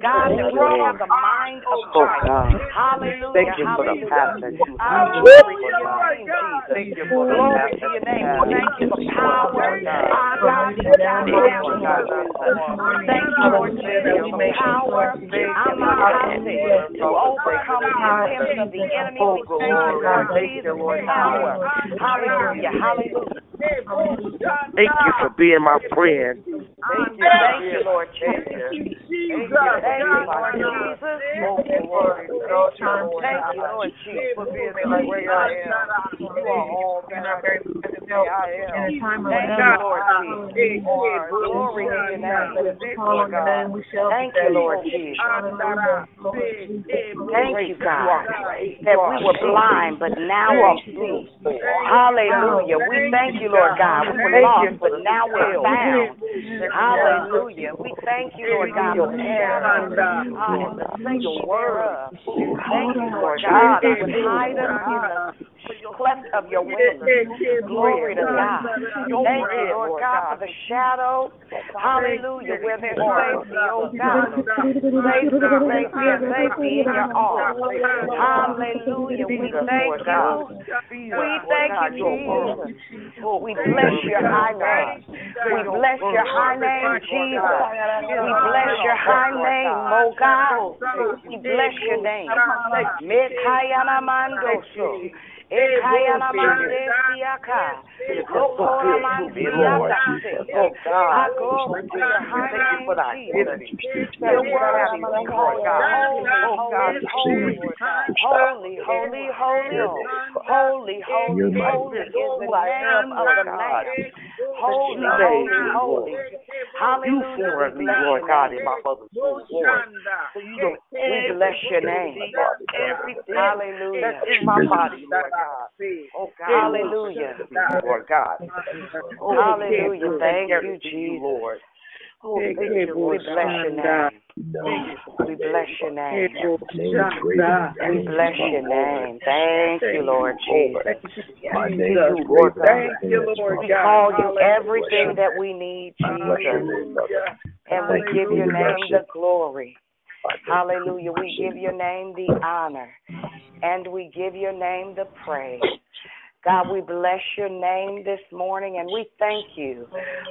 God, we have the mind of oh, Christ. Hallelujah. Thank you for the pastor. To your name, Jesus. Glory to your name. Thank you for power. Our God, to down down purpose. Thank you, ah, Lord Jesus, for power. To overcome the of the enemy. We thank you, Lord power. Hallelujah. Hallelujah. Thank you for being my friend. Thank you, thank you, Lord Jesus. Thank you, thank you, Lord Jesus. Thank you, Lord Jesus. For being the way I am. You are all that I am. Thank you, Lord Jesus. Glory to your name. Thank you, Lord Jesus. Thank you, God, that we were blind, but now we see. Hallelujah. We thank you, Lord God. We were lost, but now we're found. Hallelujah. We thank you, Lord God, for uh, and the single word. Thank you, Lord God, that would hide us in the cleft of your wings. Glory to God. Thank you, Lord God, for the shadow Hallelujah. Where there's safety, oh God. Safety, safety, and safety in your arms. Hallelujah. We thank you. We thank you, Jesus. We bless your high name. We bless your high name, Jesus. We bless your high name, oh God. We bless your name. Mekayana mandoso. Ekayana mandesiaka. Okora mandesiaka. Oh God. I glory to your high name, Jesus. That you are having called God. Oh God, holy, holy, holy, holy, holy, holy, holy is the name of the Lamb. Holy, holy, holy. Hallelujah. You formed me, Lord God, in my mother's womb, Lord. So you don't We bless your name. everything Hallelujah. that's in my body, Lord God. Oh God. Hallelujah. Lord God. Oh, Hallelujah. Thank you, Jesus. Lord. We thank you, Lord bless your name. We bless your name. Name is great and We bless your name. Thank you, Lord Jesus. My name Jesus, is Lord God. than Thank you, Lord We call you everything that we need, Jesus. And we give your name the glory. My name is Hallelujah. We give your name the honor. And we give your name the praise. God, we bless your name this morning and we thank you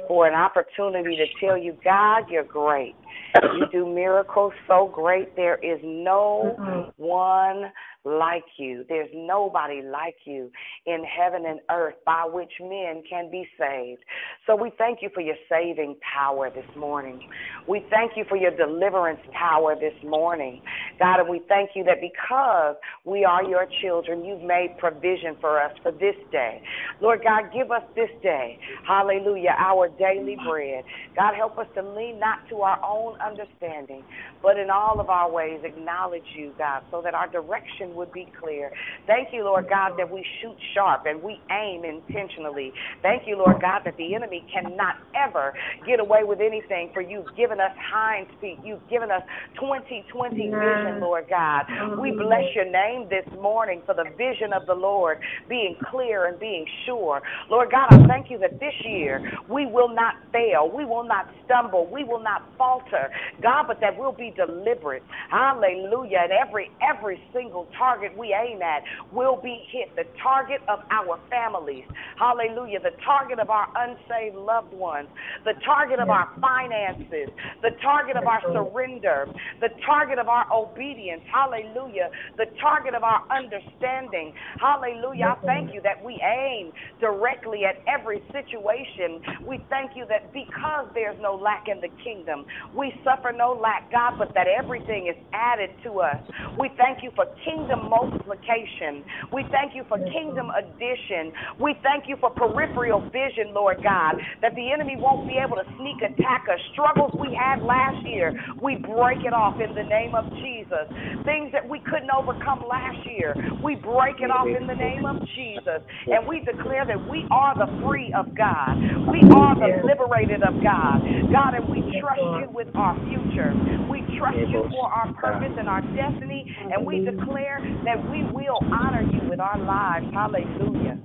for an opportunity to tell you, God, you're great. You do miracles so great. There is no mm-hmm. one like you. There's nobody like you in heaven and earth by which men can be saved. So we thank you for your saving power this morning. We thank you for your deliverance power this morning. God, and we thank you that because we are your children, you've made provision for us for this day. Lord God, give us this day, hallelujah, our daily bread. God, help us to lean not to our own understanding, but in all of our ways acknowledge you, God, so that our direction would be clear. Thank you, Lord God, that we shoot sharp and we aim intentionally. Thank you, Lord God, that the enemy cannot ever get away with anything, for you've given us hinds feet. You've given us 2020 vision, Lord God. We bless your name this morning for the vision of the Lord being clear and being sure. Lord God, I thank you that this year we will not fail. We will not stumble. We will not falter. God, but that we'll be deliberate. Hallelujah. And every every single target we aim at will be hit. The target of our families. Hallelujah. The target of our unsaved loved ones. The target of our finances. The target of our surrender. The target of our obedience. Hallelujah. The target of our understanding. Hallelujah. I thank you that we aim directly at every situation. We thank you that because there's no lack in the kingdom, we suffer no lack, God, but that everything is added to us. We thank you for kingdom multiplication. We thank you for kingdom addition. We thank you for peripheral vision, Lord God, that the enemy won't be able to sneak attack us. Struggles we had last year, we break it off in the name of Jesus. Things that we couldn't overcome last year, we break it off in the name of Jesus. And we declare that we are the free of God. We are the liberated of God. God, and we trust you with our future. We trust you for our purpose and our destiny. And we declare that we will honor you with our lives. Hallelujah.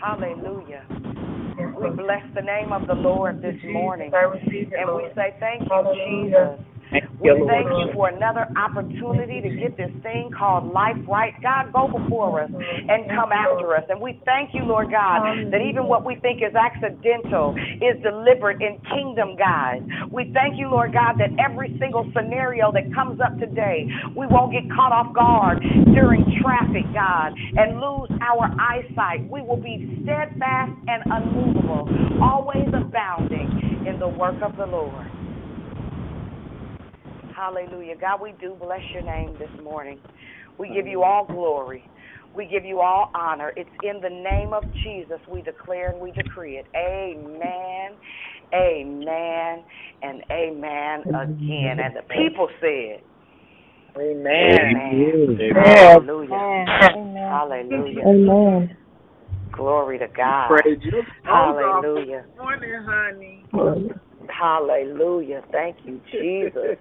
Hallelujah. We bless the name of the Lord this morning. And we say, Thank you, Jesus. We thank you for another opportunity to get this thing called life right. God, go before us and come after us. And we thank you, Lord God, that even what we think is accidental is deliberate in kingdom guise. We thank you, Lord God, that every single scenario that comes up today, we won't get caught off guard during traffic, God, and lose our eyesight. We will be steadfast and unmovable, always abounding in the work of the Lord. Hallelujah. God, we do bless your name this morning. We give you all glory. We give you all honor. It's in the name of Jesus we declare and we decree it. Amen, amen, and amen again. And the people said, Amen. Amen. Amen. Hallelujah. Amen. Hallelujah. Amen. Glory to God. Praise you. Hallelujah. Good morning, honey. Hallelujah. Thank you, Jesus.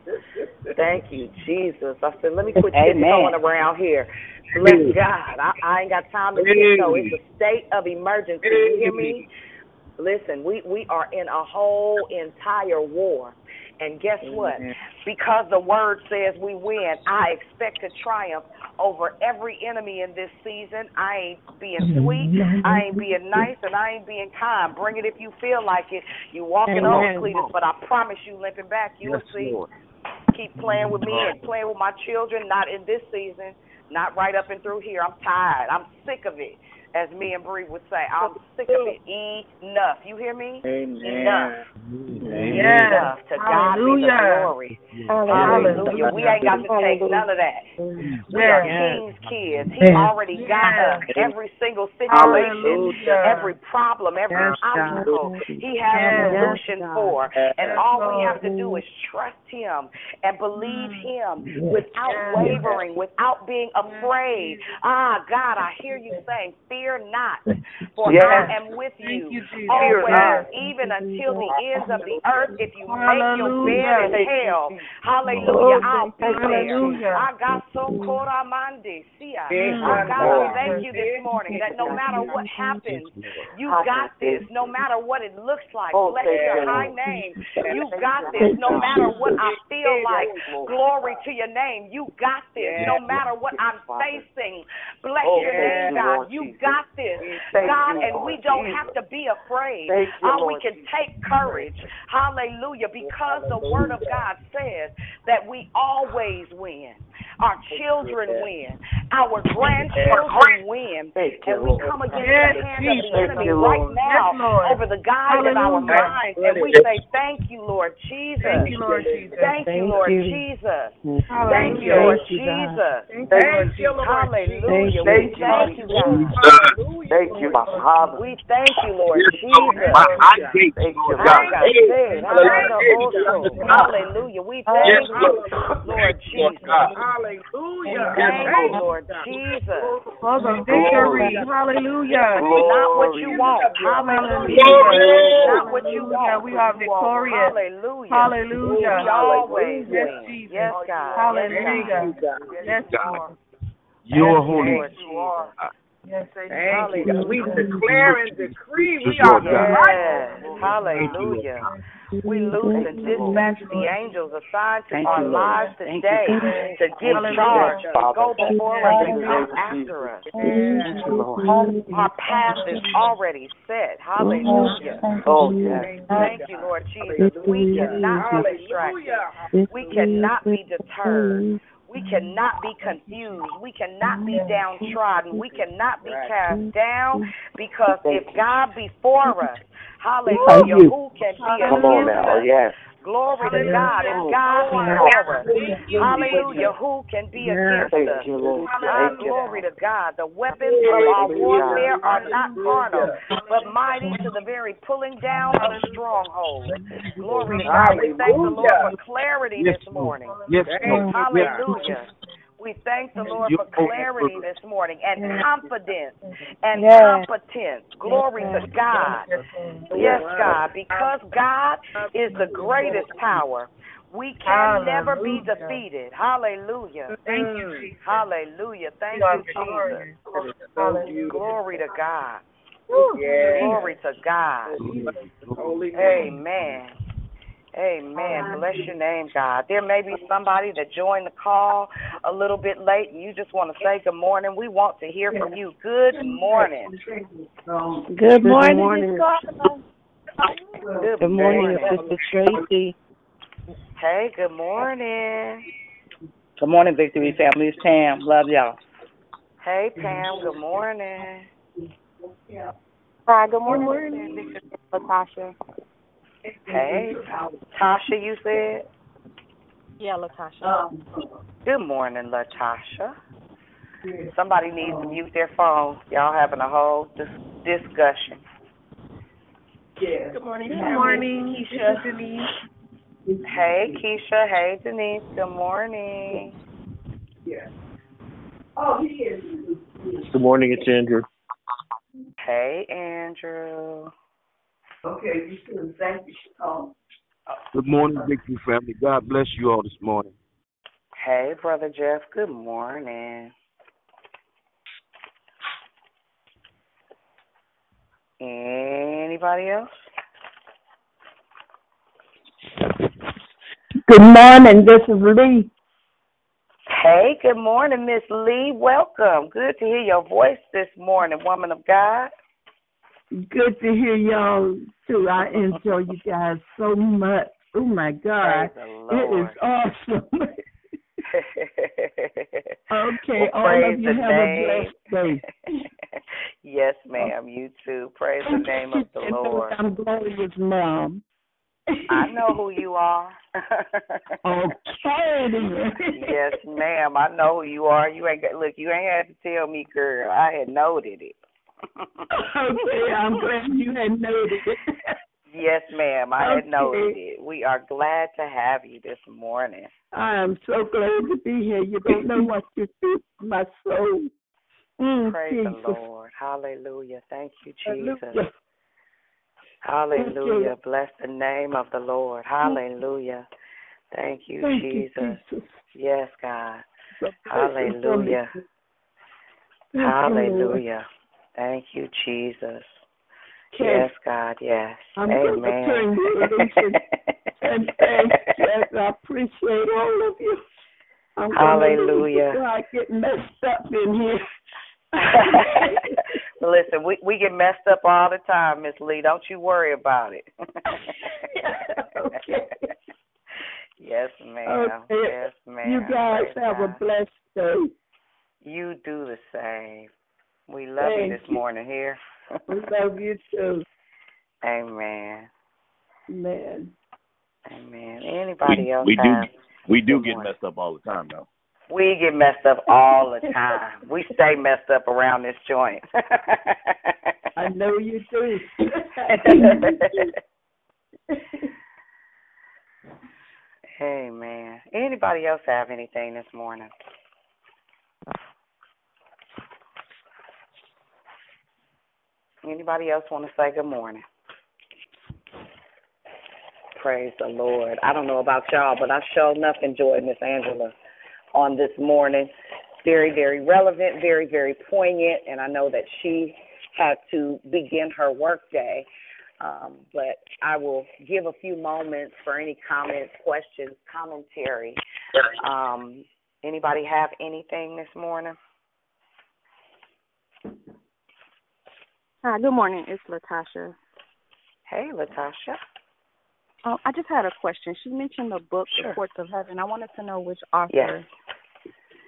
Thank you, Jesus. I said, let me quit Amen. tiptoeing around here. Bless God. I, I ain't got time to tiptoe. It's a state of emergency. You hear me? Listen, we, we are in a whole entire war. And guess what? Because the word says we win, I expect to triumph over every enemy in this season. I ain't being mm-hmm. sweet, I ain't mm-hmm. being nice, and I ain't being kind. Bring it if you feel like it. You walking Amen. on, Cletus, but I promise you, limping back, you'll Yes, see. Lord. Keep playing with me and playing with my children. Not in this season, not right up and through here. I'm tired. I'm sick of it. As me and Bree would say, I'm sick of it. Enough. You hear me? Enough. Enough. To God be the Hallelujah. glory. Hallelujah. We ain't got to take none of that. We are King's kids. He already got us. Every single situation, Hallelujah. every problem, every obstacle, He has a solution for. And all we have to do is trust Him and believe Him without wavering, without being afraid. Ah, God, I hear you saying, Fear not, for Yes. I am with you, you, Jesus. always, Fear not. even until the ends of the earth. If you make your Hallelujah. bed in hell, hallelujah, Oh, I'll be there. hallelujah. I got so coramande, sia. Oh, God, we thank you this morning that no matter what happens, you got this. No matter what it looks like, Oh, bless your high name. You got this. No matter what I feel like, glory to your name. You got this. No matter what I'm facing, bless Oh, your name, God. You Jesus. Got this, Thank God, you, and Lord we don't Jesus. have to be afraid. Thank you, Uh, we Lord can take courage. Hallelujah. Because the word of God says that we always win. Our children win. Our grandchildren win. Thank And we come against Yes, the hands Jesus. of the enemy Thank you, right Lord. now Yes, over the guide of our Hallelujah. minds. And we say, Thank you, Lord Jesus. Thank you, Lord Jesus. Thank you, Lord. Jesus. Thank you, Lord Thank you, God. Jesus. Thank you, Lord Jesus. Hallelujah. Thank you. thank you, God. Thank you, my Father. We thank you, Lord Yes, Lord. Jesus. My eye gates, Thank you, Lord Ah, God. God, say, Hallelujah. Hallelujah. We Yes, thank you, Lord. Lord Lord Jesus. God. We Hallelujah. thank you, Lord. Lord Jesus. For the victory. Hallelujah. Not what you want. Hallelujah. Hallelujah. Not what you Hallelujah. want. We are victorious. Hallelujah. Hallelujah. We always Yes, win. Jesus. Yes, God. Hallelujah. Yes, God. Yes, God. Lord. You're Yes, holy. Lord Yes, Thank you. We declare and decree we are Lord the Yes. Hallelujah. We loose and dispatch the angels assigned to our lives today to give Hallelujah. charge, to Father. go before us and come after us. Thank you, Lord. Our path is already set. Hallelujah. Oh, yes. Thank you, Lord Jesus. We cannot be distracted. We cannot be deterred. We cannot be confused. We cannot be downtrodden. We cannot be cast down because if God be for us, hallelujah, who can be Come on against now. us? Glory to God. If God be for us, hallelujah, who can be against us? Lord. Ah, glory to God. The weapons of our warfare are not carnal, but mighty to the very pulling down of strongholds. Glory to God. We thank the Lord for clarity this morning. Hallelujah. We thank the Lord for clarity this morning and confidence and Yes. competence. Glory to God. Yes, God. Because God is the greatest power. We can never be defeated. Hallelujah. Thank you, Jesus. Hallelujah. Thank We are you, Jesus. Hallelujah. Glory to God. Yes. Glory to God. Amen. Amen. Bless your name, God. There may be somebody that joined the call a little bit late and you just want to say good morning. We want to hear from you. Good morning. Good morning. morning. Good Good morning, morning. Sister Tracy. Hey, good morning. Good morning, Victory Family. It's Tam. Love y'all. Hey, Pam. Good morning. Hi, good morning, Latasha. Hey, Tasha, you said? Yeah, Latasha. Um, Good morning, Latasha. Somebody needs to mute their phone. Y'all having a whole dis- discussion. Good morning. Good morning, Keisha. Denise. Hey, Keisha. Hey, Denise. Good morning. Yeah. Oh, he is. Good morning, it's Andrew. Hey, Andrew. Good morning, Victory family. God bless you all this morning. Hey, Brother Jeff. Good morning. Anybody else? Good morning. This is Lee. Hey, good morning, Miss Lee. Welcome. Good to hear your voice this morning, woman of God. Good to hear y'all too. I enjoy you guys so much. Oh my God, it is awesome. okay, well, all of you have name. a blessed day. yes, ma'am. You too. Praise the name of the Lord. I'm Gloria's mom. I know who you are. okay. yes, ma'am. I know who you are. You ain't got look. You ain't had to tell me, girl. I had noted it. okay, I'm glad you had noted it. yes, ma'am. I had Okay. noted it. We are glad to have you this morning. I am so glad to be here. You don't know what you do to my soul. Mm, Praise Jesus. the Lord. Hallelujah. Thank you, Jesus. Hallelujah. Hallelujah. Bless the name of the Lord. Hallelujah. Thank you, Thank you, Jesus. Jesus. Yes, God. So blessed for me. Hallelujah. Hallelujah. Thank you, Jesus. Yes, God. Yes. I'm going to Amen. turn and, thank you. I appreciate all of you. I'm Hallelujah. I get messed up in here. listen, we we get messed up all the time, Miss Lee. Don't you worry about it. okay. Yes, ma'am. Okay. Yes, ma'am. You guys Praise have God. a blessed day. You do the same. We love you this you. morning here. We love you too, Amen. man. Amen. Anybody We, else we do have? we do get morning. messed up all the time though. We get messed up all the time. we stay messed up around this joint. I know you do. hey man. Anybody else have anything this morning? Anybody else want to say good morning? Praise the Lord. I don't know about y'all, but I sure enough enjoyed Miss Angela on this morning. Very, very relevant, very, very poignant, and I know that she had to begin her workday. Um, but I will give a few moments for any comments, questions, commentary. Um, anybody have anything this morning? Hi, good morning. It's Latasha. Hey, Latasha. Oh, I just had a question. She mentioned the book, Sure. The Courts of Heaven. I wanted to know which author. Yes.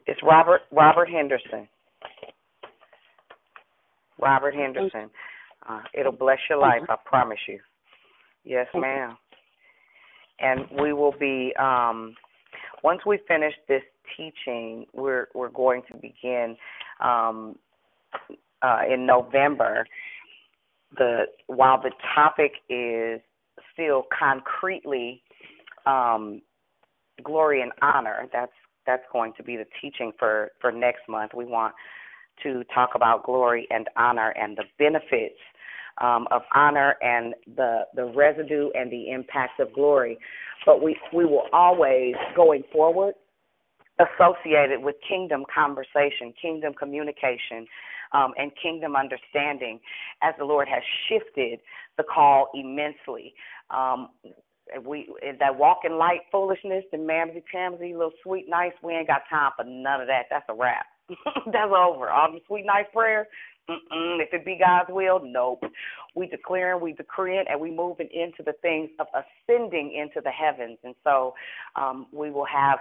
It's Robert Robert Henderson. Robert Henderson. Uh, it'll bless your life, I promise you. Yes, ma'am. And we will be um once we finish this teaching, we're we're going to begin um uh in November the while the topic is still concretely um glory and honor, that's that's going to be the teaching for for next month. We want to talk about glory and honor and the benefits um, of honor and the the residue and the impact of glory. But we we will always going forward associated with kingdom conversation, kingdom communication, um, and kingdom understanding, as the Lord has shifted the call immensely. Um, we that walking light foolishness, the mamsy tamsy, little sweet nice, we ain't got time for none of that. That's a wrap. That's over. All the sweet nice prayers. Mm-mm. If it be God's will, nope. We declaring, we decreeing, and we moving into the things of ascending into the heavens. And so, um, we will have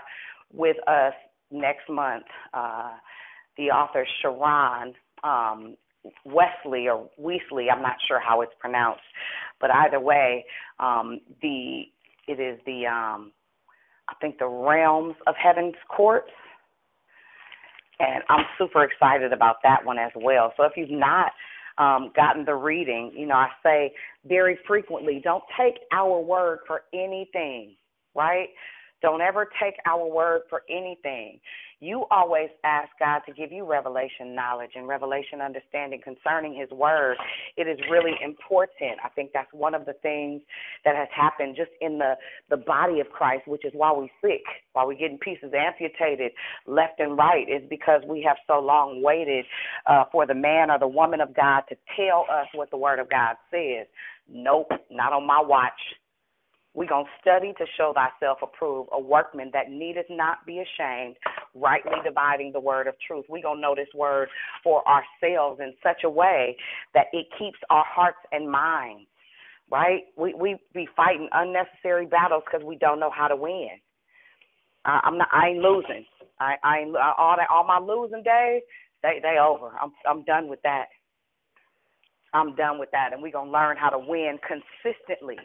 with us next month uh, the author Sharon um, Wesley or Weasley. I'm not sure how it's pronounced, but either way, um, the it is the um, I think the realms of heaven's courts, and I'm super excited about that one as well. So if you've not um, gotten the reading, you know I say very frequently, don't take our word for anything, right? Don't ever take our word for anything. You always ask God to give you revelation knowledge and revelation understanding concerning His Word. It is really important. I think that's one of the things that has happened just in the the body of Christ, which is why we're sick, why we're getting pieces amputated left and right, is because we have so long waited uh, for the man or the woman of God to tell us what the Word of God says. Nope, not on my watch. We're going to study to show thyself approved, a workman that needeth not be ashamed, rightly dividing the word of truth. We're going to know this word for ourselves in such a way that it keeps our hearts and minds, right? We we be fighting unnecessary battles because we don't know how to win. I, I'm not. I ain't losing. I I ain't all that all my losing days. They they over. I'm I'm done with that. I'm done with that, and we're gonna learn how to win consistently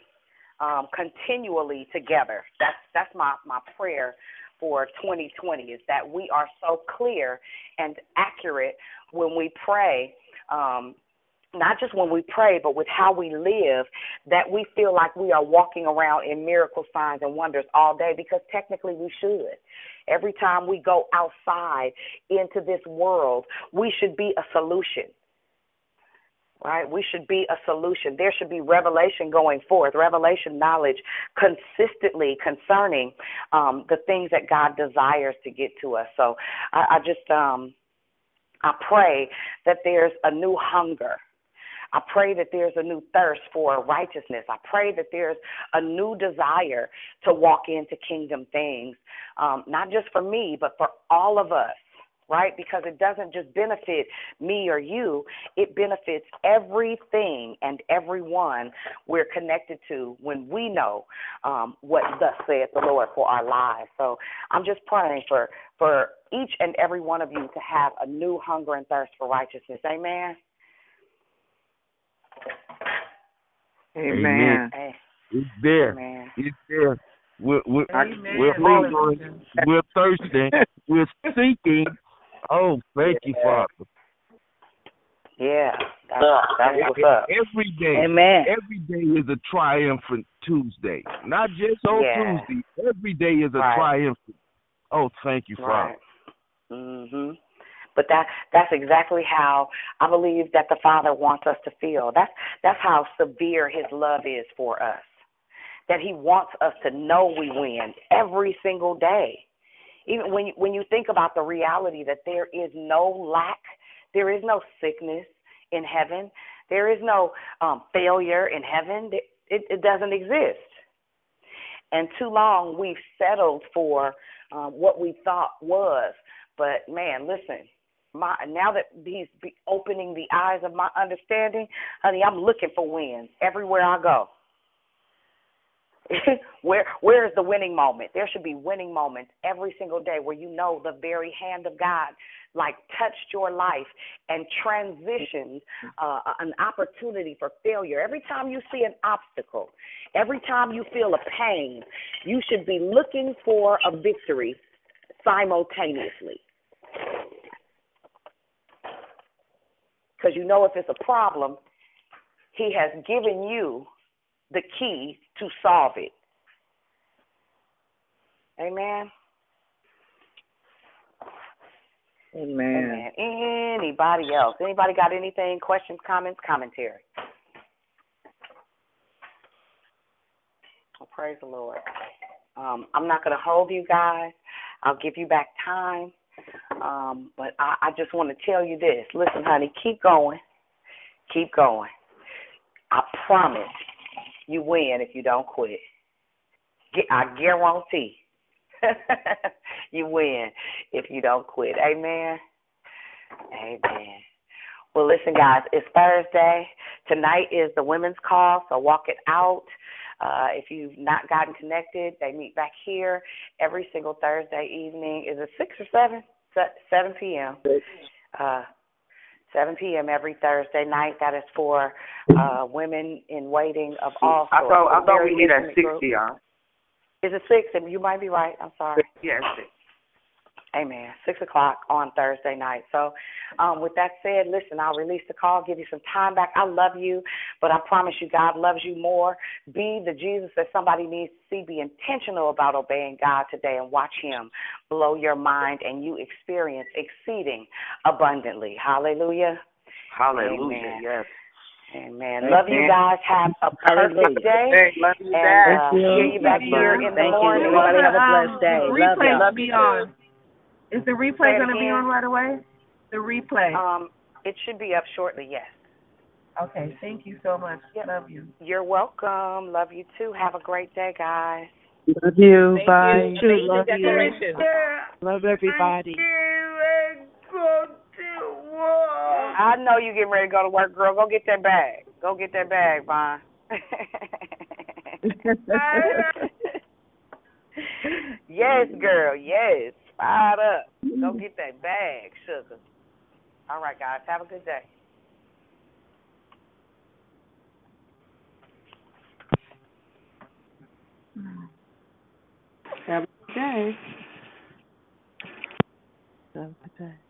um, continually together. That's that's my my prayer for 2020 is that we are so clear and accurate when we pray. Um, not just when we pray, but with how we live, that we feel like we are walking around in miracle signs and wonders all day because technically we should. Every time we go outside into this world, we should be a solution right? We should be a solution. There should be revelation going forth, revelation knowledge consistently concerning um, the things that God desires to get to us. So I, I just um, I pray that there's a new hunger. I pray that there's a new thirst for righteousness. I pray that there's a new desire to walk into kingdom things, um, not just for me, but for all of us right? Because it doesn't just benefit me or you, it benefits everything and everyone we're connected to when we know um, what thus saith the Lord for our lives. So I'm just praying for for each and every one of you to have a new hunger and thirst for righteousness. Amen. Amen. Amen. It's there. Amen. It's there. We're we're, we're hungering. We're thirsty. we're seeking Oh, thank you, Father. Yeah, that's, that's what's up. Every day, Amen. Every day is a triumphant Tuesday. Not just on yeah. Tuesday. Every day is a right. triumphant. Oh, thank you, Father. Right. Mhm. But that that's exactly how I believe that the Father wants us to feel. That's that's how severe His love is for us. That He wants us to know we win every single day even when you, when you think about the reality that there is no lack, there is no sickness in heaven, there is no um, failure in heaven. It, it doesn't exist. And too long we've settled for um, what we thought was. But man, listen, my now that he's opening the eyes of my understanding, honey, I'm looking for wins everywhere I go. where where is the winning moment? There should be winning moments every single day where you know the very hand of God like touched your life and transitioned uh, an opportunity for failure. Every time you see an obstacle, every time you feel a pain, you should be looking for a victory simultaneously. Because you know if it's a problem, he has given you the key to solve it. Amen. Amen. Amen. Anybody else? Anybody got anything? Questions, comments, commentary? Well, praise the Lord. Um, I'm not going to hold you guys. I'll give you back time. Um, but I, I just want to tell you this. Listen, honey, keep going. Keep going. I promise you win if you don't quit. I guarantee you win if you don't quit. Amen. Amen. Well, listen, guys, it's Thursday. Tonight is the women's call, so walk it out. Uh, if you've not gotten connected, they meet back here every single Thursday evening. Is it 6 or 7? 7 p.m. Uh, 7 p.m. every Thursday night. That is for uh, women in waiting of all sorts. I thought I thought we meet at 6 y'all. Is it 6? And you might be right. I'm sorry. Yes. Yeah, Amen. Six o'clock on Thursday night. So, um, with that said, listen, I'll release the call, give you some time back. I love you, but I promise you, God loves you more. Be the Jesus that somebody needs to see. Be intentional about obeying God today and watch Him blow your mind and you experience exceeding abundantly. Hallelujah. Hallelujah. Amen. Yes. Amen. Love you guys. Have a perfect day. Love you and back. uh, hear you back here in the Thank you. morning. Everybody have a blessed day. The Love y'all. will be on. Is the replay going to be on right away? The replay. Um, it should be up shortly. Yes. Okay. Thank you so much. Yep. Love you. You're welcome. Love you too. Have a great day, guys. Love you. Thank Bye. you. Amazing Love you. declaration. Love everybody. I know you getting ready to go to work, girl. Go get that bag. Go get that bag, Vaughn. yes, girl. Yes. Fired up. Mm-hmm. Go get that bag, sugar. All right, guys. Have a good day. Have a good day. Have a good day.